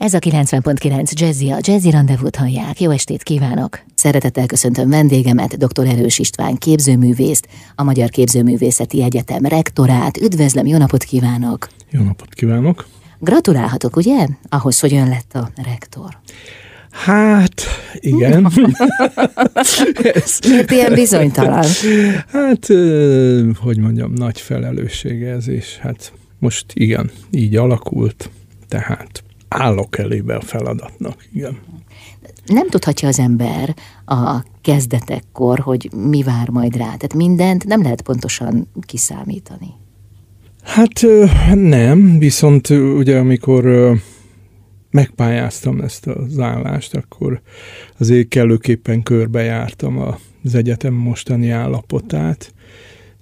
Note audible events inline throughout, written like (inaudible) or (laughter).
Ez a 90.9 Jazzy, a Jazzy Rendezvút hallják. Jó estét kívánok! Szeretettel köszöntöm vendégemet, dr. Erős István képzőművészt, a Magyar Képzőművészeti Egyetem rektorát. Üdvözlöm, jó napot kívánok! Jó napot kívánok! Gratulálhatok, ugye? Ahhoz, hogy ön lett a rektor. Hát, igen. (laughs) Ez... Miért ilyen bizonytalan? Hát, hogy mondjam, nagy felelősség ez, és hát most igen, így alakult, tehát állok elébe a feladatnak, igen. Nem tudhatja az ember a kezdetekkor, hogy mi vár majd rá. Tehát mindent nem lehet pontosan kiszámítani. Hát nem, viszont ugye amikor megpályáztam ezt az állást, akkor azért kellőképpen körbejártam az egyetem mostani állapotát,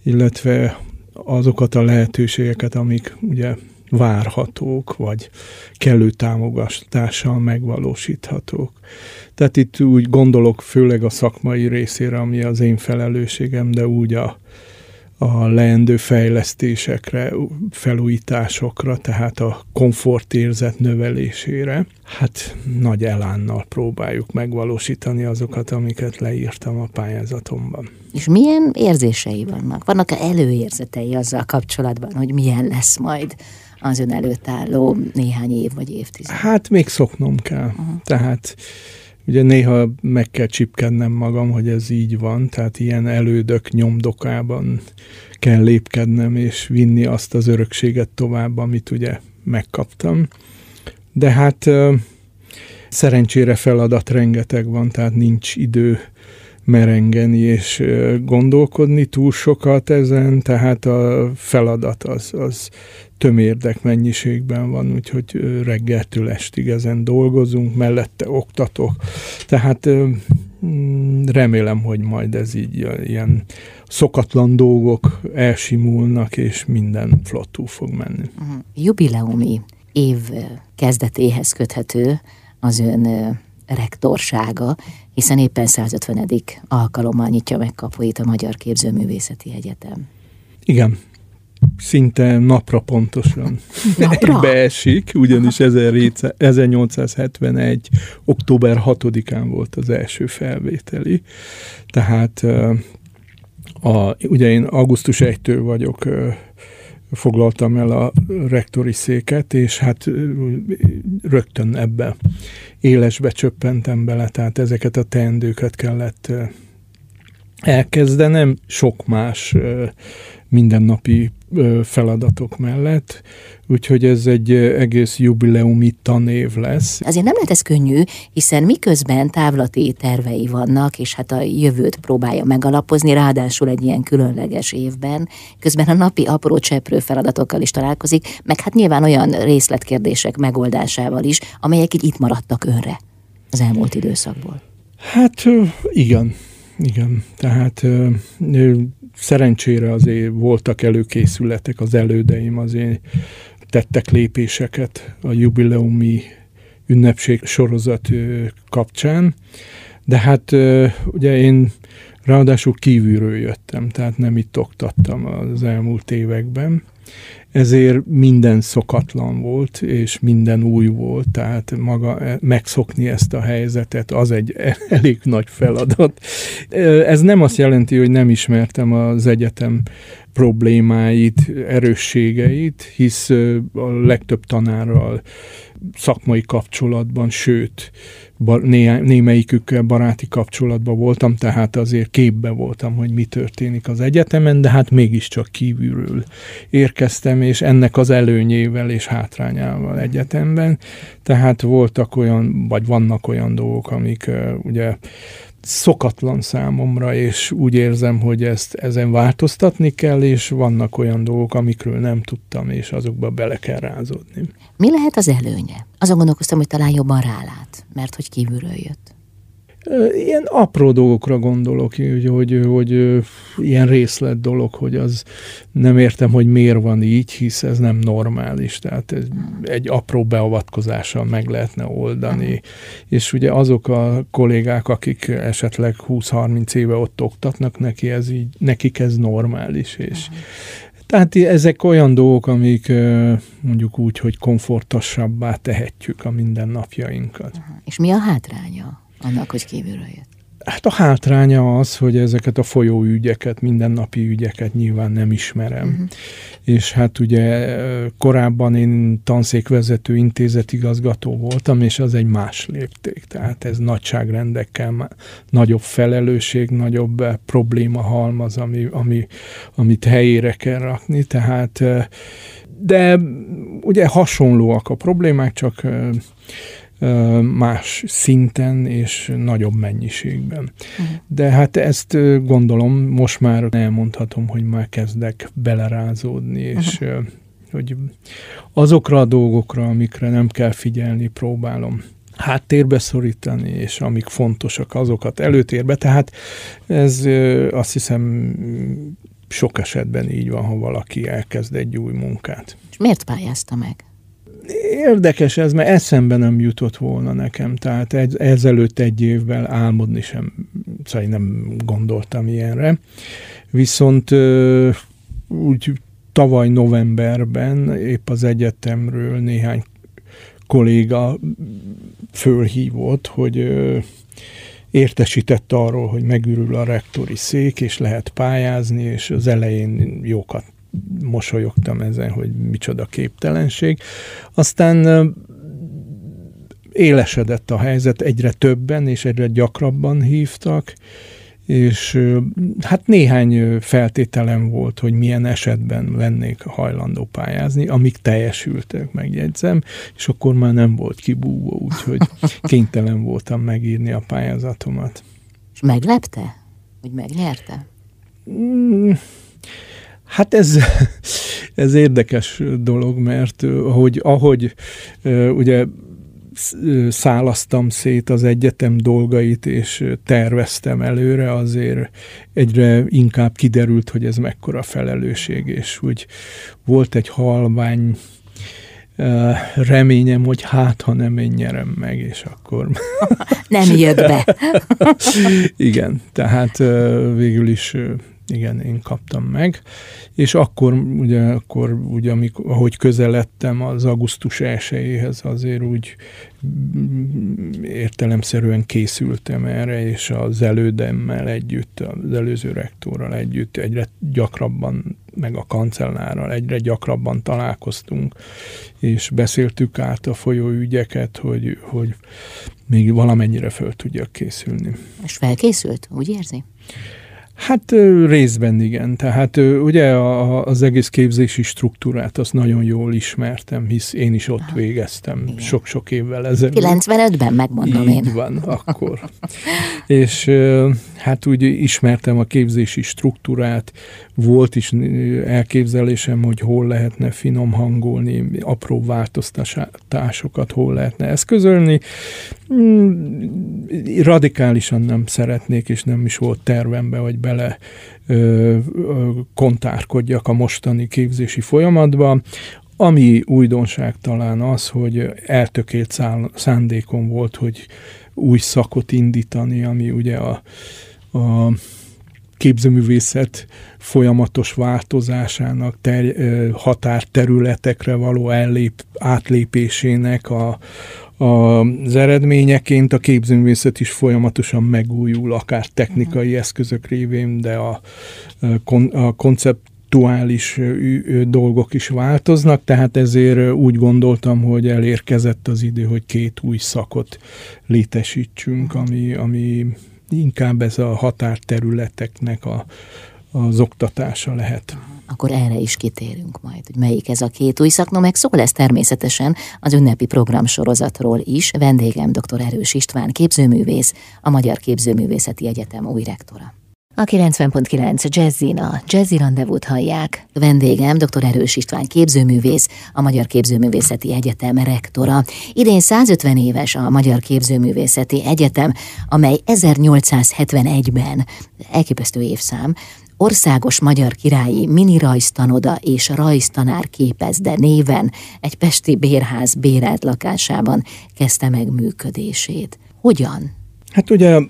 illetve azokat a lehetőségeket, amik ugye várhatók, vagy kellő támogatással megvalósíthatók. Tehát itt úgy gondolok főleg a szakmai részére, ami az én felelősségem, de úgy a, a leendő fejlesztésekre, felújításokra, tehát a komfortérzet növelésére. Hát nagy elánnal próbáljuk megvalósítani azokat, amiket leírtam a pályázatomban. És milyen érzései vannak? Vannak-e előérzetei azzal kapcsolatban, hogy milyen lesz majd az ön előtt álló néhány év vagy évtized? Hát még szoknom kell. Uh-huh. Tehát ugye néha meg kell csipkednem magam, hogy ez így van, tehát ilyen elődök nyomdokában kell lépkednem, és vinni azt az örökséget tovább, amit ugye megkaptam. De hát szerencsére feladat rengeteg van, tehát nincs idő merengeni és gondolkodni túl sokat ezen, tehát a feladat az, az tömérdek mennyiségben van, úgyhogy reggeltől estig ezen dolgozunk, mellette oktatok. Tehát mm, remélem, hogy majd ez így ilyen szokatlan dolgok elsimulnak, és minden flottú fog menni. Jubileumi év kezdetéhez köthető az ön rektorsága, hiszen éppen 150. alkalommal nyitja meg kapuit a Magyar Képzőművészeti Egyetem. Igen, szinte napra pontosan (laughs) napra? beesik, ugyanis 1871. október 6-án volt az első felvételi. Tehát a, ugye én augusztus 1-től vagyok foglaltam el a rektori széket, és hát rögtön ebbe élesbe csöppentem bele, tehát ezeket a teendőket kellett elkezdenem. Sok más mindennapi feladatok mellett, úgyhogy ez egy egész jubileumi tanév lesz. Azért nem lehet ez könnyű, hiszen miközben távlati tervei vannak, és hát a jövőt próbálja megalapozni, ráadásul egy ilyen különleges évben, közben a napi apró cseprő feladatokkal is találkozik, meg hát nyilván olyan részletkérdések megoldásával is, amelyek így itt maradtak önre az elmúlt időszakból. Hát igen, igen. Tehát Szerencsére azért voltak előkészületek, az elődeim azért tettek lépéseket a jubileumi ünnepség sorozat kapcsán, de hát ugye én ráadásul kívülről jöttem, tehát nem itt oktattam az elmúlt években, ezért minden szokatlan volt, és minden új volt, tehát maga megszokni ezt a helyzetet, az egy (laughs) elég nagy feladat. Ez nem azt jelenti, hogy nem ismertem az egyetem problémáit, erősségeit, hisz a legtöbb tanárral szakmai kapcsolatban, sőt, bar, né, némelyikükkel baráti kapcsolatban voltam, tehát azért képbe voltam, hogy mi történik az egyetemen, de hát mégiscsak kívülről érkeztem, és ennek az előnyével és hátrányával egyetemben. Tehát voltak olyan, vagy vannak olyan dolgok, amik ugye szokatlan számomra, és úgy érzem, hogy ezt ezen változtatni kell, és vannak olyan dolgok, amikről nem tudtam, és azokba bele kell rázódni. Mi lehet az előnye? Azon gondolkoztam, hogy talán jobban rálát, mert hogy kívülről jött. Ilyen apró dolgokra gondolok, hogy, hogy, hogy ilyen részlet dolog, hogy az nem értem, hogy miért van így, hisz ez nem normális, tehát ez egy apró beavatkozással meg lehetne oldani. És ugye azok a kollégák, akik esetleg 20-30 éve ott oktatnak neki, ez így, nekik ez normális, és Tehát ezek olyan dolgok, amik mondjuk úgy, hogy komfortosabbá tehetjük a mindennapjainkat. És mi a hátránya annak, hogy kívülről jött? Hát a hátránya az, hogy ezeket a folyóügyeket, mindennapi ügyeket nyilván nem ismerem. Uh-huh. És hát ugye korábban én tanszékvezető intézetigazgató voltam, és az egy más lépték. Tehát ez nagyságrendekkel nagyobb felelősség, nagyobb probléma halmaz, ami, ami, amit helyére kell rakni. Tehát de ugye hasonlóak a problémák, csak más szinten és nagyobb mennyiségben. Uh-huh. De hát ezt gondolom, most már elmondhatom, hogy már kezdek belerázódni, és uh-huh. hogy azokra a dolgokra, amikre nem kell figyelni, próbálom háttérbe szorítani, és amik fontosak, azokat előtérbe. Tehát ez azt hiszem sok esetben így van, ha valaki elkezd egy új munkát. És miért pályázta meg? Érdekes ez, mert eszembe nem jutott volna nekem, tehát ez, ezelőtt egy évvel álmodni sem, szóval nem gondoltam ilyenre. Viszont úgy tavaly novemberben épp az egyetemről néhány kolléga fölhívott, hogy értesített arról, hogy megürül a rektori szék, és lehet pályázni, és az elején jókat mosolyogtam ezen, hogy micsoda képtelenség. Aztán élesedett a helyzet, egyre többen és egyre gyakrabban hívtak, és hát néhány feltételem volt, hogy milyen esetben lennék hajlandó pályázni, amik teljesültek, megjegyzem, és akkor már nem volt kibúvó, úgyhogy (laughs) kénytelen voltam megírni a pályázatomat. És meglepte, hogy megnyerte? Hát ez, (laughs) ez érdekes dolog, mert hogy ahogy ugye szálasztam szét az egyetem dolgait, és terveztem előre, azért egyre inkább kiderült, hogy ez mekkora felelősség, és úgy volt egy halvány reményem, hogy hát, ha nem én nyerem meg, és akkor... nem jött be. (laughs) Igen, tehát végül is igen, én kaptam meg, és akkor ugye, akkor ugye amikor, ahogy közeledtem az augusztus 1 azért úgy értelemszerűen készültem erre, és az elődemmel együtt, az előző rektorral együtt egyre gyakrabban, meg a kancellárral egyre gyakrabban találkoztunk, és beszéltük át a folyóügyeket, hogy, hogy még valamennyire föl tudjak készülni. És felkészült, úgy érzi? Hát részben igen. Tehát ugye az egész képzési struktúrát azt nagyon jól ismertem, hisz én is ott végeztem sok-sok évvel ezelőtt. 95-ben megmondom Így én. Van, (laughs) akkor. És hát úgy ismertem a képzési struktúrát, volt is elképzelésem, hogy hol lehetne finom hangolni, apró változtatásokat hol lehetne eszközölni. Hmm, radikálisan nem szeretnék, és nem is volt tervembe, hogy bele kontárkodjak a mostani képzési folyamatba. Ami újdonság talán az, hogy eltökélt szándékom volt, hogy új szakot indítani, ami ugye a, a képzőművészet folyamatos változásának, ter, határterületekre való ellép, átlépésének a, a, az eredményeként a képzőművészet is folyamatosan megújul, akár technikai uh-huh. eszközök révén, de a, a koncept aktuális dolgok is változnak, tehát ezért úgy gondoltam, hogy elérkezett az idő, hogy két új szakot létesítsünk, ami, ami inkább ez a határterületeknek a, az oktatása lehet. Akkor erre is kitérünk majd, hogy melyik ez a két új szakma, meg szó lesz természetesen az ünnepi programsorozatról is. Vendégem dr. Erős István képzőművész, a Magyar Képzőművészeti Egyetem új rektora. A 90.9 Jazzin a Jazzy Rendezvút hallják. Vendégem dr. Erős István képzőművész, a Magyar Képzőművészeti Egyetem rektora. Idén 150 éves a Magyar Képzőművészeti Egyetem, amely 1871-ben, elképesztő évszám, országos magyar királyi mini rajztanoda és rajztanár képezde néven egy pesti bérház bérelt lakásában kezdte meg működését. Hogyan? Hát ugye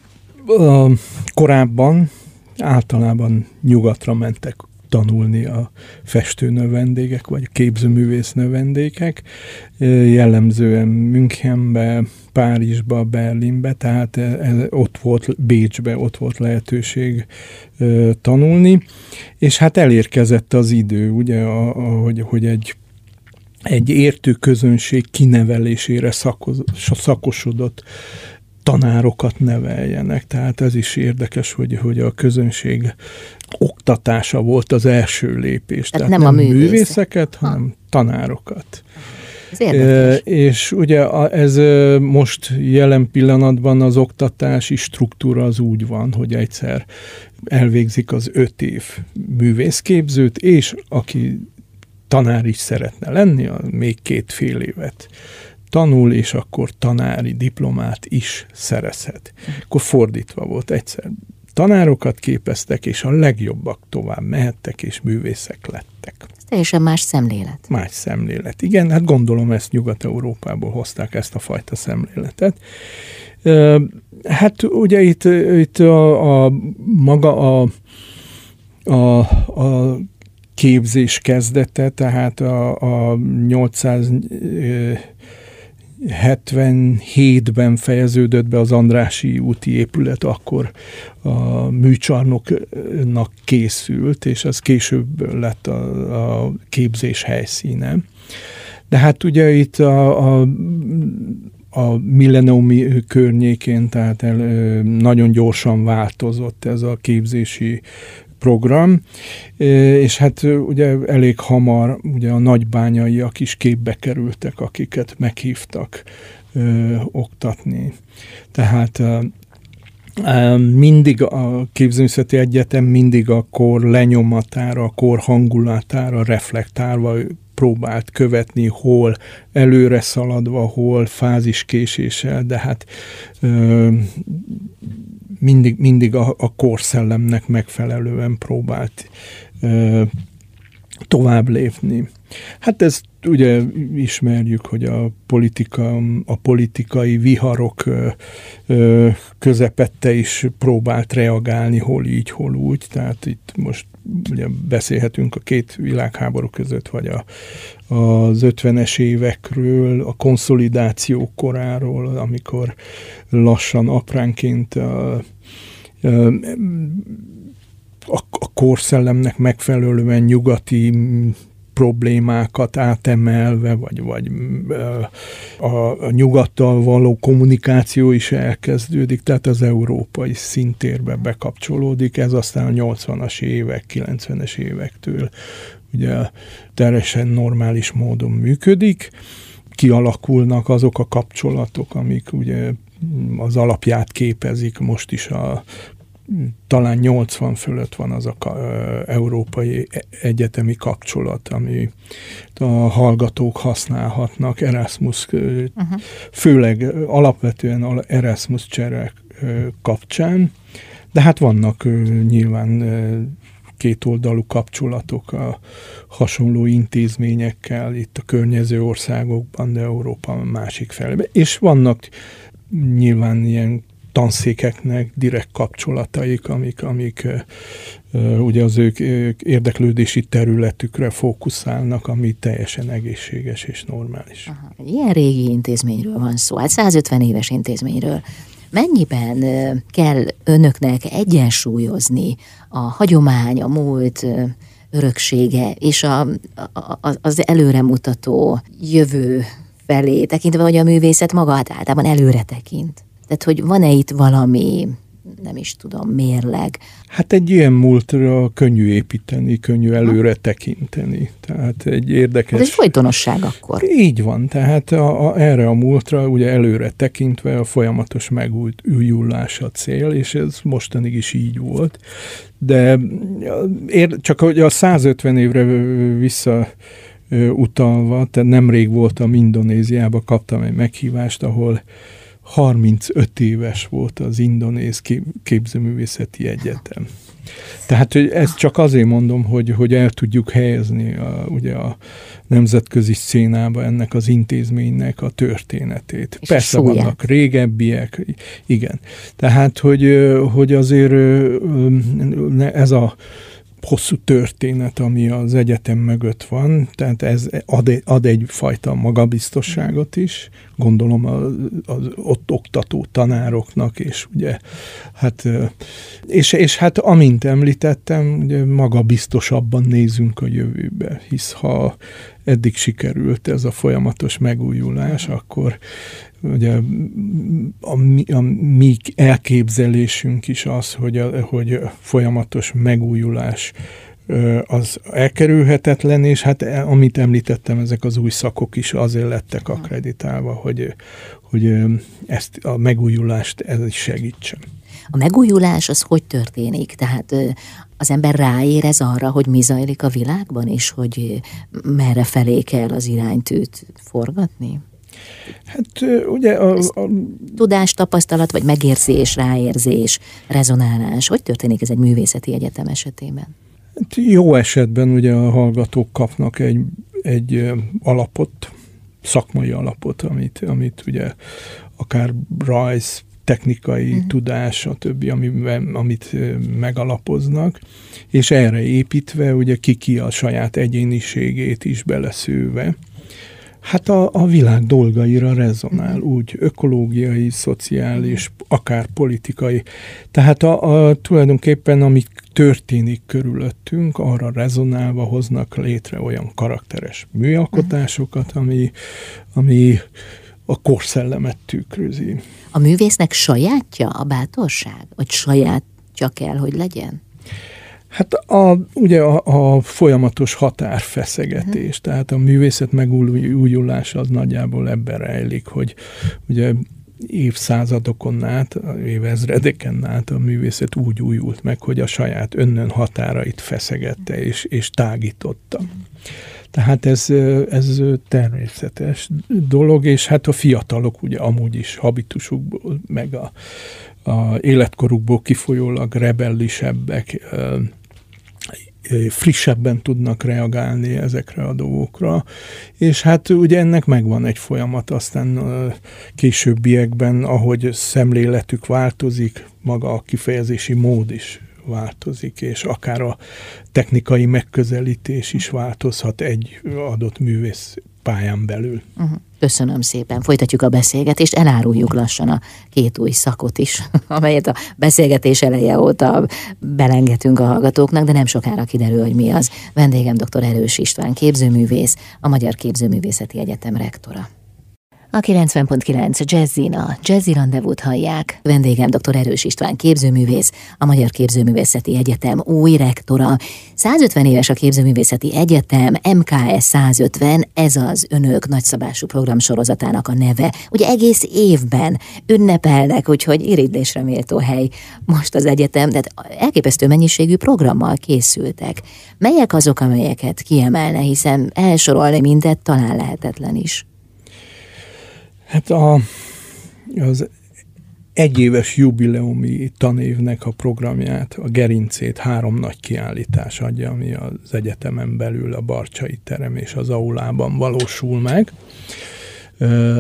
korábban általában nyugatra mentek tanulni a festőnövendégek, vagy képzőművész növendékek, jellemzően Münchenbe, Párizsba, Berlinbe, tehát ez, ott volt, Bécsbe, ott volt lehetőség tanulni, és hát elérkezett az idő, ugye, a, a, hogy, hogy egy egy értő közönség kinevelésére szakos, szakosodott tanárokat neveljenek. Tehát ez is érdekes, hogy, hogy a közönség oktatása volt az első lépés. Tehát, Tehát nem, nem a művészeket, ha. hanem tanárokat. Ez és ugye ez most jelen pillanatban az oktatási struktúra az úgy van, hogy egyszer elvégzik az öt év művészképzőt, és aki tanár is szeretne lenni, a még két fél évet tanul, és akkor tanári diplomát is szerezhet. Akkor fordítva volt egyszer. Tanárokat képeztek, és a legjobbak tovább mehettek, és művészek lettek. Ez teljesen más szemlélet. Más szemlélet. Igen, hát gondolom ezt Nyugat-Európából hozták ezt a fajta szemléletet. Hát ugye itt, itt a, a maga a, a, a képzés kezdete, tehát a, a 800 77-ben fejeződött be az Andrási úti épület, akkor a műcsarnoknak készült, és az később lett a, a képzés helyszíne. De hát ugye itt a, a a milleniumi környékén, tehát el, nagyon gyorsan változott ez a képzési program, és hát ugye elég hamar ugye a nagybányaiak is képbe kerültek, akiket meghívtak ö, oktatni. Tehát mindig a képzőművészeti egyetem mindig a kor lenyomatára, a kor hangulatára reflektálva próbált követni, hol előre szaladva, hol fáziskéséssel, de hát ö, mindig, mindig a, a korszellemnek megfelelően próbált tovább lépni. Hát ezt ugye ismerjük, hogy a, politika, a politikai viharok közepette is próbált reagálni, hol így, hol úgy. Tehát itt most ugye beszélhetünk a két világháború között, vagy a, az 50-es évekről, a konszolidáció koráról, amikor lassan apránként a, a, a korszellemnek megfelelően nyugati problémákat átemelve, vagy, vagy a, a nyugattal való kommunikáció is elkezdődik, tehát az európai szintérbe bekapcsolódik, ez aztán a 80-as évek, 90-es évektől ugye teljesen normális módon működik, kialakulnak azok a kapcsolatok, amik ugye az alapját képezik most is a talán 80 fölött van az a európai e-, egyetemi kapcsolat, ami a hallgatók használhatnak Erasmus, uh-huh. főleg alapvetően Erasmus cserek kapcsán, de hát vannak nyilván kétoldalú kapcsolatok a hasonló intézményekkel itt a környező országokban, de Európa másik felében. És vannak nyilván ilyen tanszékeknek direkt kapcsolataik, amik, amik ugye az ők érdeklődési területükre fókuszálnak, ami teljesen egészséges és normális. Aha, ilyen régi intézményről van szó, hát 150 éves intézményről. Mennyiben kell önöknek egyensúlyozni a hagyomány, a múlt öröksége és a, a, az előremutató jövő felé, tekintve, hogy a művészet maga hát általában előre tekint? Tehát, hogy van-e itt valami, nem is tudom, mérleg? Hát egy ilyen múltra könnyű építeni, könnyű előre tekinteni. Tehát egy érdekes... Ez egy folytonosság akkor. Így van, tehát a, a, erre a múltra ugye előre tekintve a folyamatos megújulás a cél, és ez mostanig is így volt. De ér, csak hogy a 150 évre vissza utalva, tehát nemrég voltam Indonéziába, kaptam egy meghívást, ahol 35 éves volt az Indonéz képzőművészeti egyetem. Tehát hogy ezt csak azért mondom, hogy, hogy el tudjuk helyezni a, ugye a nemzetközi szcénába ennek az intézménynek a történetét. És Persze a vannak régebbiek, igen. Tehát, hogy, hogy azért ez a hosszú történet, ami az egyetem mögött van, tehát ez ad, ad egyfajta magabiztosságot is, gondolom az, az ott oktató tanároknak, és ugye, hát, és, és hát amint említettem, ugye magabiztosabban nézünk a jövőbe, hisz ha eddig sikerült ez a folyamatos megújulás, akkor ugye a, a, a mi elképzelésünk is az, hogy a, hogy folyamatos megújulás az elkerülhetetlen, és hát e, amit említettem, ezek az új szakok is azért lettek akreditálva, hogy, hogy ezt a megújulást ez is segítsen. A megújulás az hogy történik? Tehát az ember ráérez arra, hogy mi zajlik a világban, és hogy merre felé kell az iránytűt forgatni? Hát ugye a, a... Tudás, tapasztalat, vagy megérzés, ráérzés, rezonálás. Hogy történik ez egy művészeti egyetem esetében? Hát jó esetben ugye a hallgatók kapnak egy, egy alapot, szakmai alapot, amit, amit ugye akár rajz, technikai uh-huh. tudás, a többi, amiben, amit megalapoznak, és erre építve ugye ki-ki a saját egyéniségét is beleszőve, hát a, a világ dolgaira rezonál, úgy ökológiai, szociális, akár politikai. Tehát a, a, tulajdonképpen, ami történik körülöttünk, arra rezonálva hoznak létre olyan karakteres műalkotásokat, ami, ami a korszellemet tükrözi. A művésznek sajátja a bátorság? Vagy sajátja kell, hogy legyen? Hát a, ugye a, a folyamatos határfeszegetés, uh-huh. tehát a művészet megújulása az nagyjából ebben rejlik, hogy ugye évszázadokon át, évezredeken át a művészet úgy újult meg, hogy a saját önnön határait feszegette és, és tágította. Tehát ez, ez természetes dolog, és hát a fiatalok ugye amúgy is habitusukból, meg a, a életkorukból kifolyólag rebellisebbek, frissebben tudnak reagálni ezekre a dolgokra, és hát ugye ennek megvan egy folyamat, aztán későbbiekben, ahogy szemléletük változik, maga a kifejezési mód is változik, és akár a technikai megközelítés is változhat egy adott művész pályán belül. Uh-huh. Köszönöm szépen. Folytatjuk a beszélgetést, eláruljuk lassan a két új szakot is, (laughs) amelyet a beszélgetés eleje óta belengetünk a hallgatóknak, de nem sokára kiderül, hogy mi az. Vendégem dr. Erős István, képzőművész, a Magyar Képzőművészeti Egyetem rektora. A 90.9 Jazzin a Jazzy Rendezvút hallják. Vendégem dr. Erős István képzőművész, a Magyar Képzőművészeti Egyetem új rektora. 150 éves a Képzőművészeti Egyetem, MKS 150, ez az önök nagyszabású programsorozatának a neve. Ugye egész évben ünnepelnek, úgyhogy irigylésre méltó hely most az egyetem, de elképesztő mennyiségű programmal készültek. Melyek azok, amelyeket kiemelne, hiszen elsorolni mindet talán lehetetlen is. Hát a, az egyéves jubileumi tanévnek a programját, a gerincét három nagy kiállítás adja, ami az egyetemen belül a Barcsai terem és az aulában valósul meg.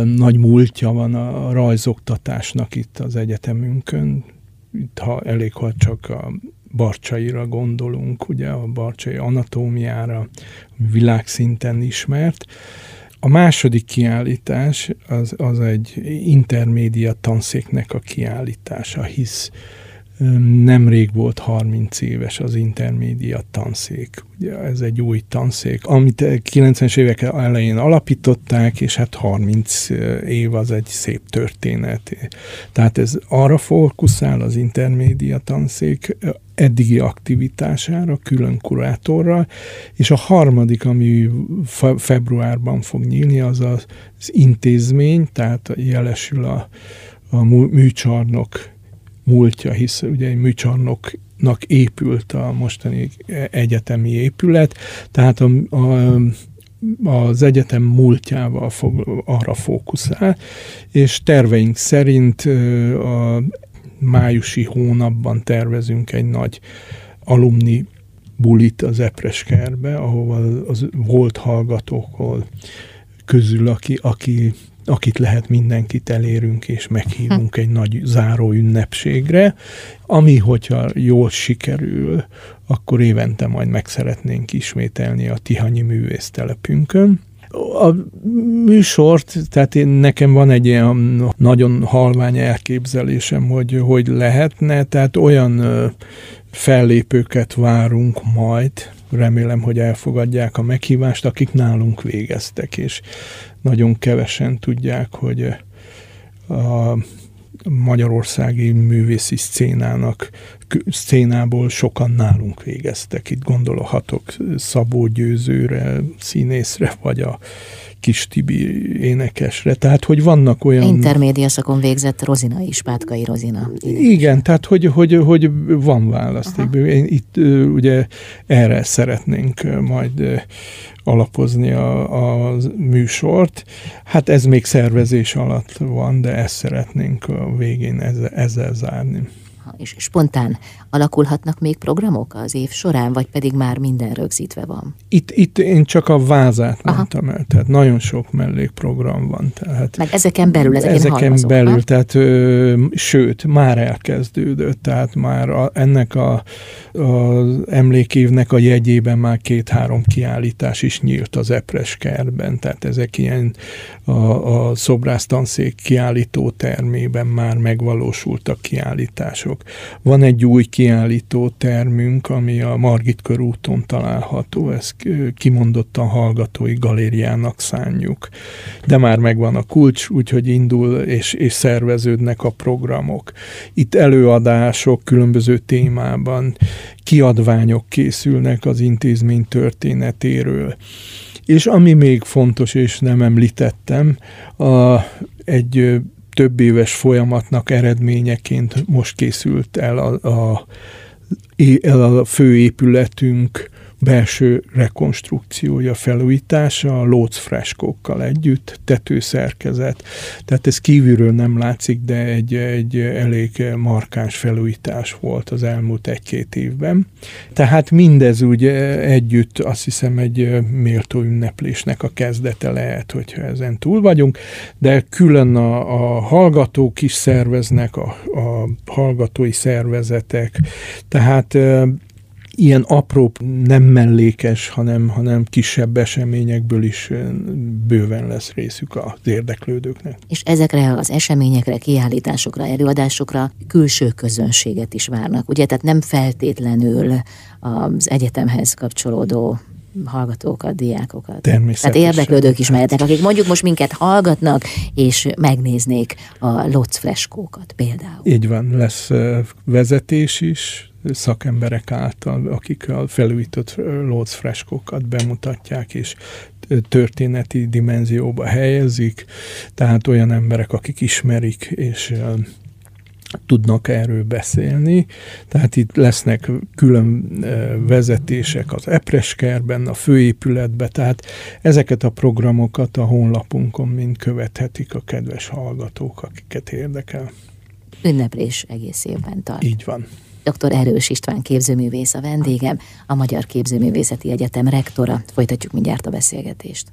Nagy múltja van a rajzoktatásnak itt az egyetemünkön. Itt ha elég, ha csak a Barcsaira gondolunk, ugye a Barcsai anatómiára, világszinten ismert a második kiállítás az, az egy intermédia tanszéknek a kiállítása, hisz nemrég volt 30 éves az intermédia tanszék. Ugye ez egy új tanszék, amit 90-es évek elején alapították, és hát 30 év az egy szép történet. Tehát ez arra fókuszál az intermédia tanszék, eddigi aktivitására, külön kurátorral, és a harmadik, ami februárban fog nyílni, az az intézmény, tehát jelesül a, a műcsarnok múltja, hisz ugye egy műcsarnoknak épült a mostani egyetemi épület, tehát a, a az egyetem múltjával fog, arra fókuszál, és terveink szerint a májusi hónapban tervezünk egy nagy alumni bulit az Epreskerbe, ahol az volt hallgatókról közül, aki, aki akit lehet mindenkit elérünk, és meghívunk (laughs) egy nagy záró ünnepségre, ami, hogyha jól sikerül, akkor évente majd meg szeretnénk ismételni a Tihanyi művésztelepünkön. A műsort, tehát én, nekem van egy ilyen nagyon halvány elképzelésem, hogy hogy lehetne, tehát olyan fellépőket várunk majd, remélem, hogy elfogadják a meghívást, akik nálunk végeztek, és nagyon kevesen tudják, hogy a magyarországi művészi szcénának, szcénából sokan nálunk végeztek. Itt gondolhatok Szabó Győzőre, színészre, vagy a Kis Tibi énekesre. Tehát, hogy vannak olyan... Intermédia szakon végzett Rozina is, Pátkai Rozina. Igen, tehát, hogy, hogy, hogy van választék. Aha. Én itt ugye erre szeretnénk majd alapozni a, a műsort. Hát ez még szervezés alatt van, de ezt szeretnénk a végén ezzel, ezzel zárni és spontán alakulhatnak még programok az év során, vagy pedig már minden rögzítve van? Itt, itt én csak a vázát Aha. mondtam el, tehát nagyon sok mellékprogram van. Tehát Meg ezeken belül, ezek Ezeken belül, ha? tehát ö, sőt, már elkezdődött, tehát már a, ennek a, az emlékévnek a jegyében már két-három kiállítás is nyílt az Epres kertben, tehát ezek ilyen a, a szobrásztanszék kiállító termében már megvalósultak kiállítások. Van egy új kiállító termünk, ami a Margit körúton található, ezt kimondottan hallgatói galériának szánjuk. De már megvan a kulcs, úgyhogy indul és, és szerveződnek a programok. Itt előadások különböző témában, kiadványok készülnek az intézmény történetéről. És ami még fontos, és nem említettem, a, egy több éves folyamatnak eredményeként most készült el a, a, el a főépületünk belső rekonstrukciója, felújítása a lóc freskókkal együtt, tetőszerkezet. Tehát ez kívülről nem látszik, de egy, egy elég markáns felújítás volt az elmúlt egy-két évben. Tehát mindez ugye együtt azt hiszem egy méltó ünneplésnek a kezdete lehet, hogyha ezen túl vagyunk, de külön a, a hallgatók is szerveznek, a, a hallgatói szervezetek, tehát ilyen apró, nem mellékes, hanem, hanem kisebb eseményekből is bőven lesz részük az érdeklődőknek. És ezekre az eseményekre, kiállításokra, előadásokra külső közönséget is várnak, ugye? Tehát nem feltétlenül az egyetemhez kapcsolódó hallgatókat, diákokat. Természetesen. Tehát érdeklődők is mehetnek, akik mondjuk most minket hallgatnak, és megnéznék a Lotz freskókat például. Így van, lesz vezetés is, szakemberek által, akik a felújított Lodz freskókat bemutatják, és történeti dimenzióba helyezik, tehát olyan emberek, akik ismerik, és tudnak erről beszélni. Tehát itt lesznek külön vezetések az Epreskerben, a főépületben, tehát ezeket a programokat a honlapunkon mind követhetik a kedves hallgatók, akiket érdekel. Ünneplés egész évben tart. Így van. Dr. Erős István képzőművész a vendégem, a Magyar Képzőművészeti Egyetem rektora. Folytatjuk mindjárt a beszélgetést.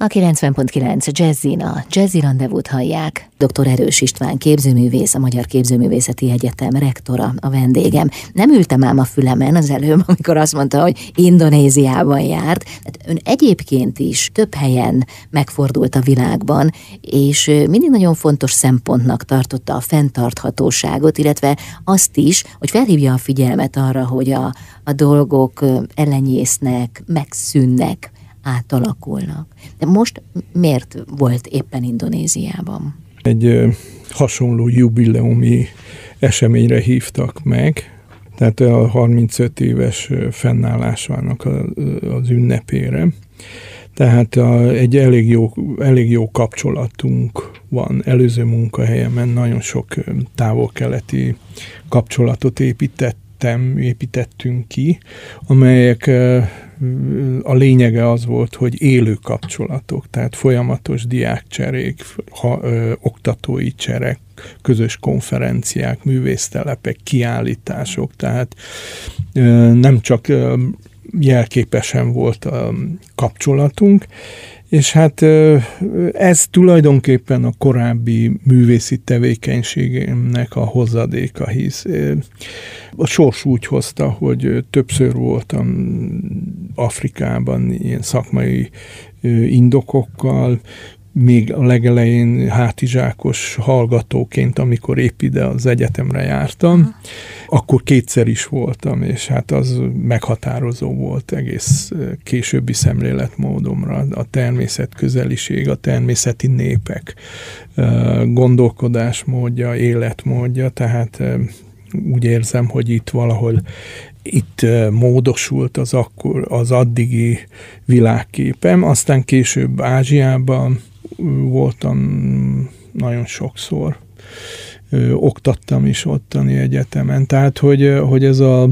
A 90.9 Jazzin a Jazzy Rendezvút hallják. Dr. Erős István képzőművész, a Magyar Képzőművészeti Egyetem rektora a vendégem. Nem ültem ám a fülemen az előbb, amikor azt mondta, hogy Indonéziában járt. Hát ön egyébként is több helyen megfordult a világban, és mindig nagyon fontos szempontnak tartotta a fenntarthatóságot, illetve azt is, hogy felhívja a figyelmet arra, hogy a, a dolgok ellenyésznek, megszűnnek, átalakulnak. De most miért volt éppen Indonéziában? Egy hasonló jubileumi eseményre hívtak meg, tehát a 35 éves fennállásának az ünnepére. Tehát a, egy elég jó, elég jó kapcsolatunk van. Előző munkahelyemen nagyon sok távol-keleti kapcsolatot építettem, építettünk ki, amelyek a lényege az volt, hogy élő kapcsolatok, tehát folyamatos diákcserék, ha, ö, oktatói cserek, közös konferenciák, művésztelepek, kiállítások, tehát ö, nem csak ö, jelképesen volt a kapcsolatunk, és hát ez tulajdonképpen a korábbi művészi tevékenységemnek a hozadéka, hisz a sors úgy hozta, hogy többször voltam Afrikában ilyen szakmai indokokkal, még a legelején hátizsákos hallgatóként, amikor épp ide az egyetemre jártam, Aha. akkor kétszer is voltam, és hát az meghatározó volt egész későbbi szemléletmódomra, a természet közeliség, a természeti népek gondolkodásmódja, életmódja, tehát úgy érzem, hogy itt valahol itt módosult az, akkor, az addigi világképem, aztán később Ázsiában voltam nagyon sokszor. Oktattam is ottani egyetemen. Tehát, hogy, hogy ez a,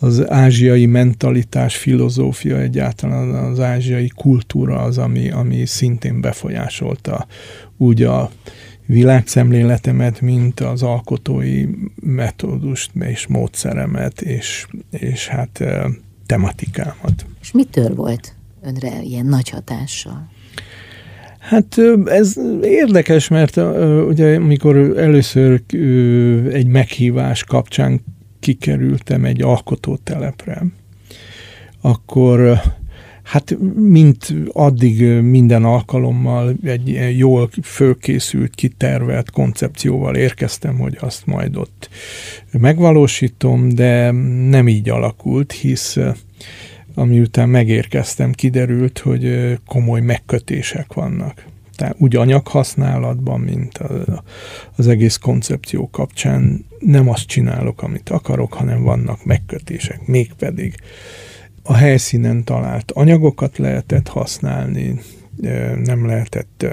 az ázsiai mentalitás, filozófia, egyáltalán az ázsiai kultúra az, ami, ami szintén befolyásolta úgy a világszemléletemet, mint az alkotói metódust és módszeremet, és, és hát tematikámat. És mitől volt önre ilyen nagy hatással? Hát ez érdekes, mert ugye amikor először egy meghívás kapcsán kikerültem egy alkotótelepre, akkor hát mint addig minden alkalommal egy jól fölkészült, kitervelt koncepcióval érkeztem, hogy azt majd ott megvalósítom, de nem így alakult, hisz ami után megérkeztem, kiderült, hogy komoly megkötések vannak. Tehát úgy anyaghasználatban, mint az egész koncepció kapcsán nem azt csinálok, amit akarok, hanem vannak megkötések. Mégpedig a helyszínen talált anyagokat lehetett használni, nem lehetett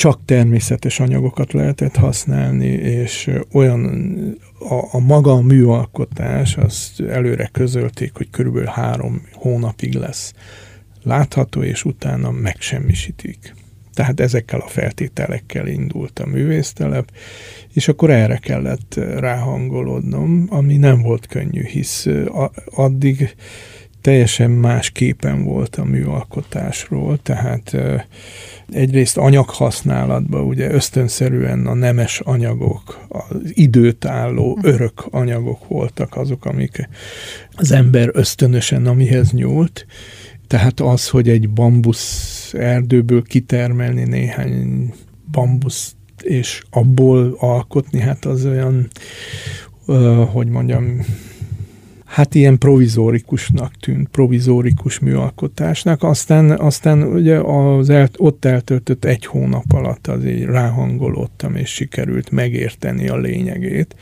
csak természetes anyagokat lehetett használni, és olyan a, a maga a műalkotás, azt előre közölték, hogy körülbelül három hónapig lesz látható, és utána megsemmisítik. Tehát ezekkel a feltételekkel indult a művésztelep, és akkor erre kellett ráhangolódnom, ami nem volt könnyű, hisz addig teljesen más képen volt a műalkotásról, tehát egyrészt anyaghasználatban ugye ösztönszerűen a nemes anyagok, az időt álló örök anyagok voltak azok, amik az ember ösztönösen amihez nyúlt, tehát az, hogy egy bambusz erdőből kitermelni néhány bambusz és abból alkotni, hát az olyan, hogy mondjam, hát ilyen provizórikusnak tűnt, provizórikus műalkotásnak. Aztán, aztán ugye az el, ott eltöltött egy hónap alatt azért ráhangolódtam, és sikerült megérteni a lényegét.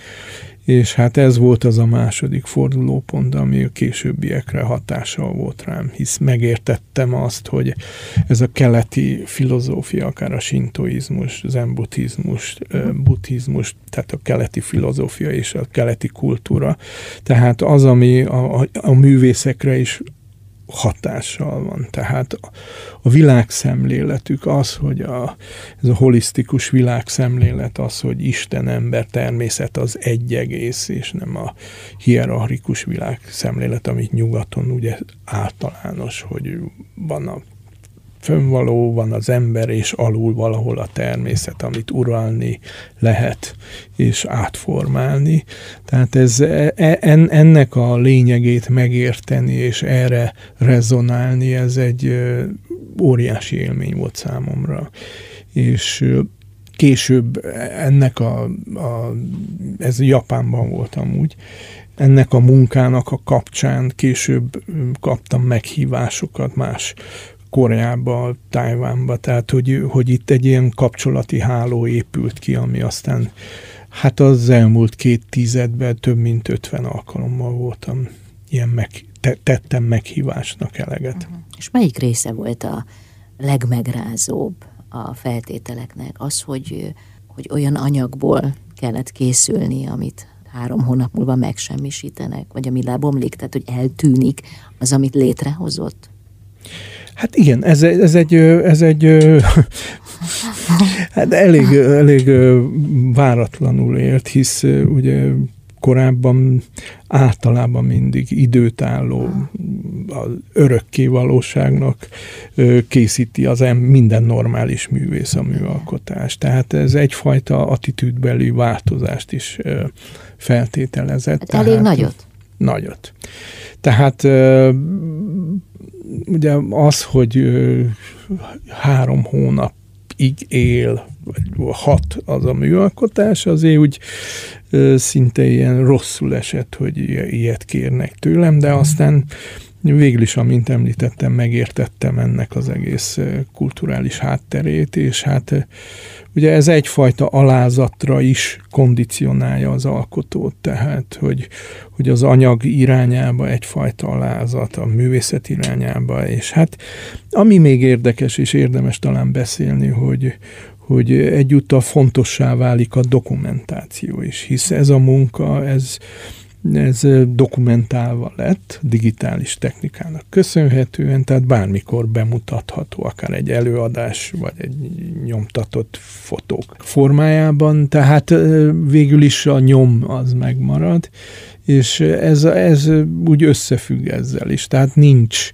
És hát ez volt az a második fordulópont, ami a későbbiekre hatással volt rám, hisz megértettem azt, hogy ez a keleti filozófia, akár a sintoizmus, zen-buddhizmus, buddhizmus, tehát a keleti filozófia és a keleti kultúra, tehát az, ami a, a, a művészekre is hatással van. Tehát a, világszemléletük az, hogy a, ez a holisztikus világszemlélet az, hogy Isten, ember, természet az egy egész, és nem a hierarchikus világszemlélet, amit nyugaton ugye általános, hogy van a fönnvaló van az ember, és alul valahol a természet, amit uralni lehet, és átformálni. Tehát ez, e, e, ennek a lényegét megérteni, és erre rezonálni, ez egy óriási élmény volt számomra. És később ennek a, a ez Japánban voltam úgy, ennek a munkának a kapcsán később kaptam meghívásokat más Koreába, Tájvánba, tehát hogy, hogy itt egy ilyen kapcsolati háló épült ki, ami aztán hát az elmúlt két tizedben több mint 50 alkalommal voltam ilyen meg, te, tettem meghívásnak eleget. Uh-huh. És melyik része volt a legmegrázóbb a feltételeknek? Az, hogy, hogy olyan anyagból kellett készülni, amit három hónap múlva megsemmisítenek, vagy ami lebomlik, tehát hogy eltűnik az, amit létrehozott? Hát igen, ez, ez egy, ez egy (laughs) hát elég, elég váratlanul ért, hisz ugye korábban általában mindig időtálló, az örökké valóságnak készíti az em, minden normális művész a műalkotás. Tehát ez egyfajta attitűdbeli változást is feltételezett. Hát elég tehát, nagyot? Nagyot. Tehát ugye az, hogy három hónapig él, vagy hat az a műalkotás, azért úgy szinte ilyen rosszul esett, hogy ilyet kérnek tőlem, de aztán végül is, amint említettem, megértettem ennek az egész kulturális hátterét, és hát ugye ez egyfajta alázatra is kondicionálja az alkotót, tehát hogy, hogy az anyag irányába egyfajta alázat, a művészet irányába, és hát ami még érdekes és érdemes talán beszélni, hogy, hogy egyúttal fontossá válik a dokumentáció is, hisz ez a munka, ez, ez dokumentálva lett digitális technikának köszönhetően, tehát bármikor bemutatható, akár egy előadás, vagy egy nyomtatott fotók formájában, tehát végül is a nyom az megmarad, és ez, ez úgy összefügg ezzel is. Tehát nincs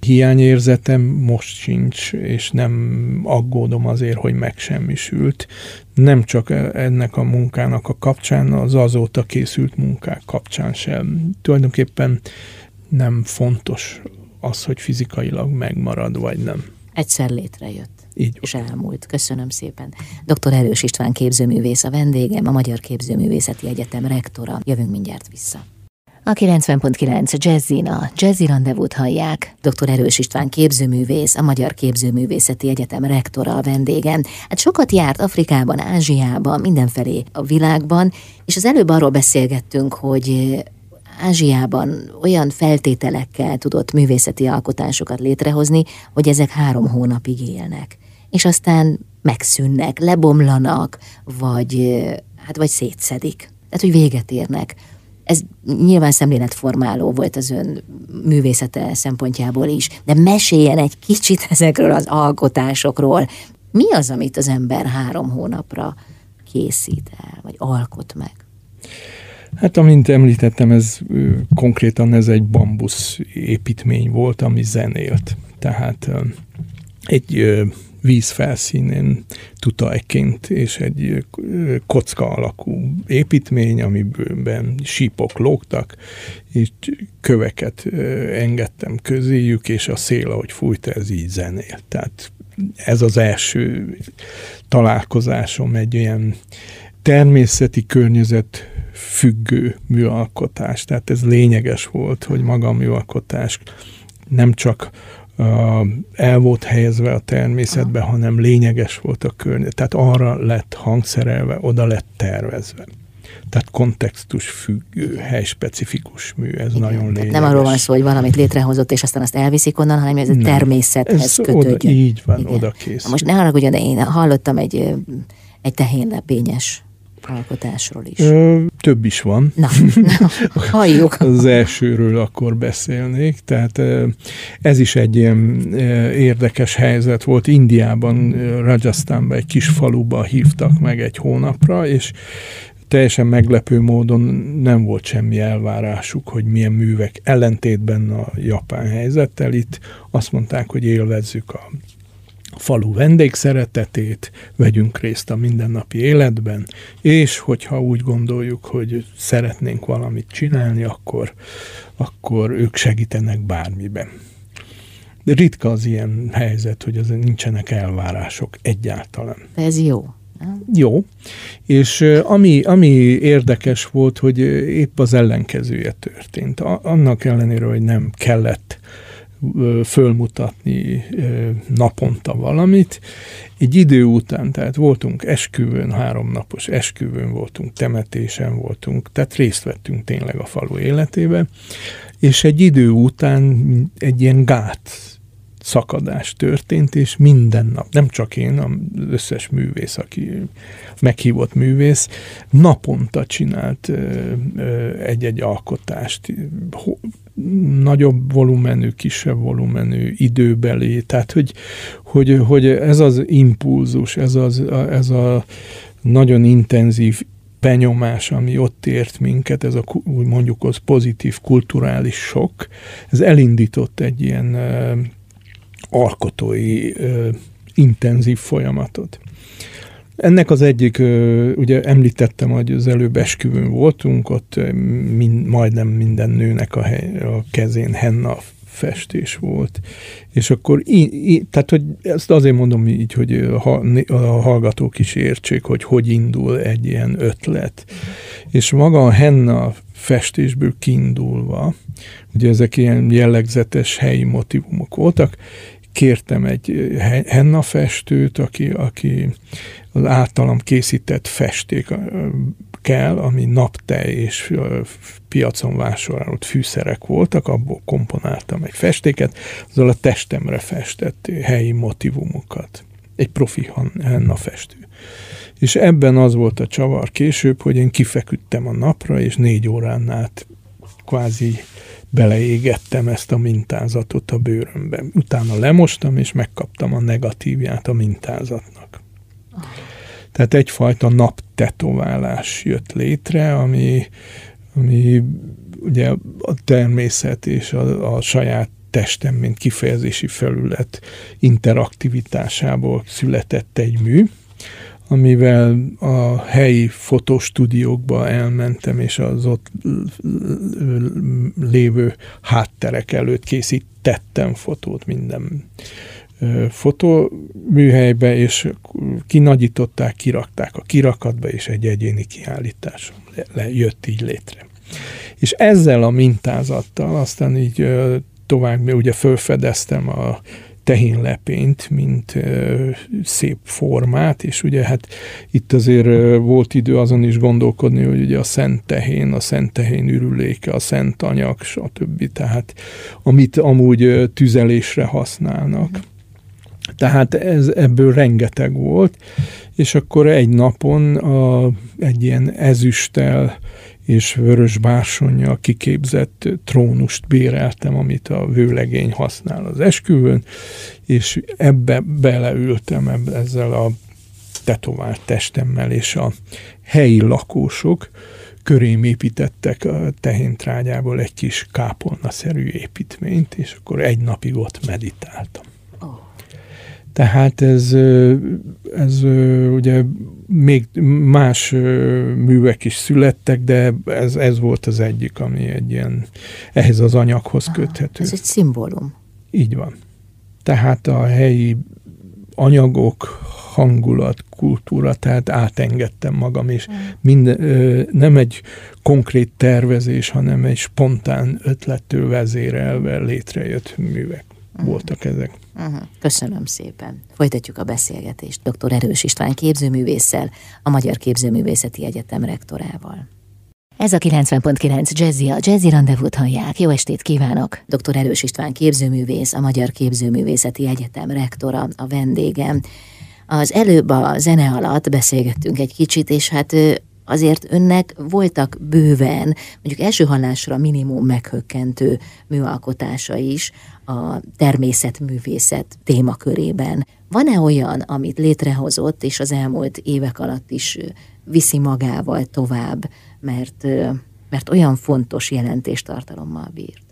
hiányérzetem, most sincs, és nem aggódom azért, hogy megsemmisült. Nem csak ennek a munkának a kapcsán, az azóta készült munkák kapcsán sem. Tulajdonképpen nem fontos az, hogy fizikailag megmarad, vagy nem. Egyszer létrejött. Így. És elmúlt. Köszönöm szépen. Dr. Erős István képzőművész a vendégem, a Magyar Képzőművészeti Egyetem rektora. Jövünk mindjárt vissza. A 90.9 Jazzina, Jazzy Rendezvút hallják. Dr. Erős István képzőművész, a Magyar Képzőművészeti Egyetem rektora a vendégem. Hát sokat járt Afrikában, Ázsiában, mindenfelé a világban, és az előbb arról beszélgettünk, hogy Ázsiában olyan feltételekkel tudott művészeti alkotásokat létrehozni, hogy ezek három hónapig élnek és aztán megszűnnek, lebomlanak, vagy, hát vagy szétszedik. Tehát, hogy véget érnek. Ez nyilván szemléletformáló volt az ön művészete szempontjából is, de meséljen egy kicsit (laughs) ezekről az alkotásokról. Mi az, amit az ember három hónapra készít el, vagy alkot meg? Hát, amint említettem, ez konkrétan ez egy bambusz építmény volt, ami zenélt. Tehát egy víz felszínén tutajként, és egy kocka alakú építmény, amiben sípok lógtak, és köveket engedtem közéjük, és a szél, ahogy fújt, ez így zenélt. Tehát ez az első találkozásom egy olyan természeti környezet függő műalkotás. Tehát ez lényeges volt, hogy maga a műalkotás nem csak el volt helyezve a természetbe, Aha. hanem lényeges volt a környezet. Tehát arra lett hangszerelve, oda lett tervezve. Tehát kontextus függő, helyspecifikus mű, ez Igen, nagyon lényeges. Nem arról van szó, hogy valamit létrehozott, és aztán azt elviszik onnan, hanem ez a természethez ez kötődjön. Oda, így van, Igen. oda kész. Most ne haragudjon, de én hallottam egy, egy tehénlepényes alkotásról is. Ö, több is van. Na, na halljuk. (laughs) Az elsőről akkor beszélnék. Tehát ez is egy ilyen érdekes helyzet volt. Indiában, Rajasztánban, egy kis faluba hívtak meg egy hónapra, és teljesen meglepő módon nem volt semmi elvárásuk, hogy milyen művek ellentétben a japán helyzettel. Itt azt mondták, hogy élvezzük a falu vendégszeretetét, vegyünk részt a mindennapi életben, és hogyha úgy gondoljuk, hogy szeretnénk valamit csinálni, akkor, akkor ők segítenek bármiben. De ritka az ilyen helyzet, hogy az nincsenek elvárások egyáltalán. Ez jó. Jó, és ami, ami érdekes volt, hogy épp az ellenkezője történt. Annak ellenére, hogy nem kellett fölmutatni naponta valamit. Egy idő után, tehát voltunk esküvőn, háromnapos esküvőn voltunk, temetésen voltunk, tehát részt vettünk tényleg a falu életében, és egy idő után egy ilyen gát szakadás történt, és minden nap, nem csak én, az összes művész, aki meghívott művész, naponta csinált egy-egy alkotást, nagyobb volumenű, kisebb volumenű, időbeli, tehát hogy, hogy, hogy ez az impulzus, ez, az, ez a nagyon intenzív benyomás, ami ott ért minket, ez a mondjuk az pozitív kulturális sok, ez elindított egy ilyen alkotói uh, intenzív folyamatot. Ennek az egyik, ugye említettem, hogy az előbb esküvőn voltunk, ott mind, majdnem minden nőnek a, hely, a kezén henna festés volt. És akkor, í, í, tehát hogy ezt azért mondom így, hogy a, a hallgatók is értsék, hogy hogy indul egy ilyen ötlet. És maga a henna festésből kiindulva, ugye ezek ilyen jellegzetes helyi motivumok voltak, kértem egy henna festőt, aki, aki az általam készített festék kell, ami naptej és piacon vásárolt fűszerek voltak, abból komponáltam egy festéket, azzal a testemre festett helyi motivumokat. Egy profi henna festő. És ebben az volt a csavar később, hogy én kifeküdtem a napra, és négy órán át kvázi beleégettem ezt a mintázatot a bőrömbe. Utána lemostam, és megkaptam a negatívját a mintázatnak. Tehát egyfajta naptetoválás jött létre, ami, ami ugye a természet és a, a saját testem, mint kifejezési felület interaktivitásából született egy mű, amivel a helyi fotostúdiókba elmentem, és az ott lévő hátterek előtt készítettem fotót minden fotóműhelybe, és kinagyították, kirakták a kirakatba, és egy egyéni kiállítás jött így létre. És ezzel a mintázattal aztán így tovább, ugye fölfedeztem a tehénlepényt, mint ö, szép formát, és ugye hát itt azért ö, volt idő azon is gondolkodni, hogy ugye a szent tehén, a szent tehén ürüléke, a szent anyag, stb. Tehát amit amúgy ö, tüzelésre használnak. Tehát ez, ebből rengeteg volt, és akkor egy napon a, egy ilyen ezüsttel és vörös bársonyjal kiképzett trónust béreltem, amit a vőlegény használ az esküvőn, és ebbe beleültem ebbe, ezzel a tetovált testemmel, és a helyi lakósok körém építettek a tehéntrágyából egy kis kápolnaszerű építményt, és akkor egy napig ott meditáltam. Tehát ez, ez ugye még más művek is születtek, de ez, ez volt az egyik, ami egy ilyen, ehhez az anyaghoz Aha, köthető. Ez egy szimbólum. Így van. Tehát a helyi anyagok, hangulat, kultúra, tehát átengedtem magam, és mm. minden, nem egy konkrét tervezés, hanem egy spontán ötlettől vezérelve létrejött művek voltak ezek. Uh-huh. Köszönöm szépen. Folytatjuk a beszélgetést dr. Erős István képzőművésszel, a Magyar Képzőművészeti Egyetem rektorával. Ez a 90.9 Jazzy, a Jazzy Rendezvút hallják. Jó estét kívánok! Dr. Erős István képzőművész, a Magyar Képzőművészeti Egyetem rektora, a vendégem. Az előbb a zene alatt beszélgettünk egy kicsit, és hát azért önnek voltak bőven, mondjuk első hallásra minimum meghökkentő műalkotása is a természetművészet témakörében. Van-e olyan, amit létrehozott, és az elmúlt évek alatt is viszi magával tovább, mert, mert olyan fontos jelentéstartalommal bírt?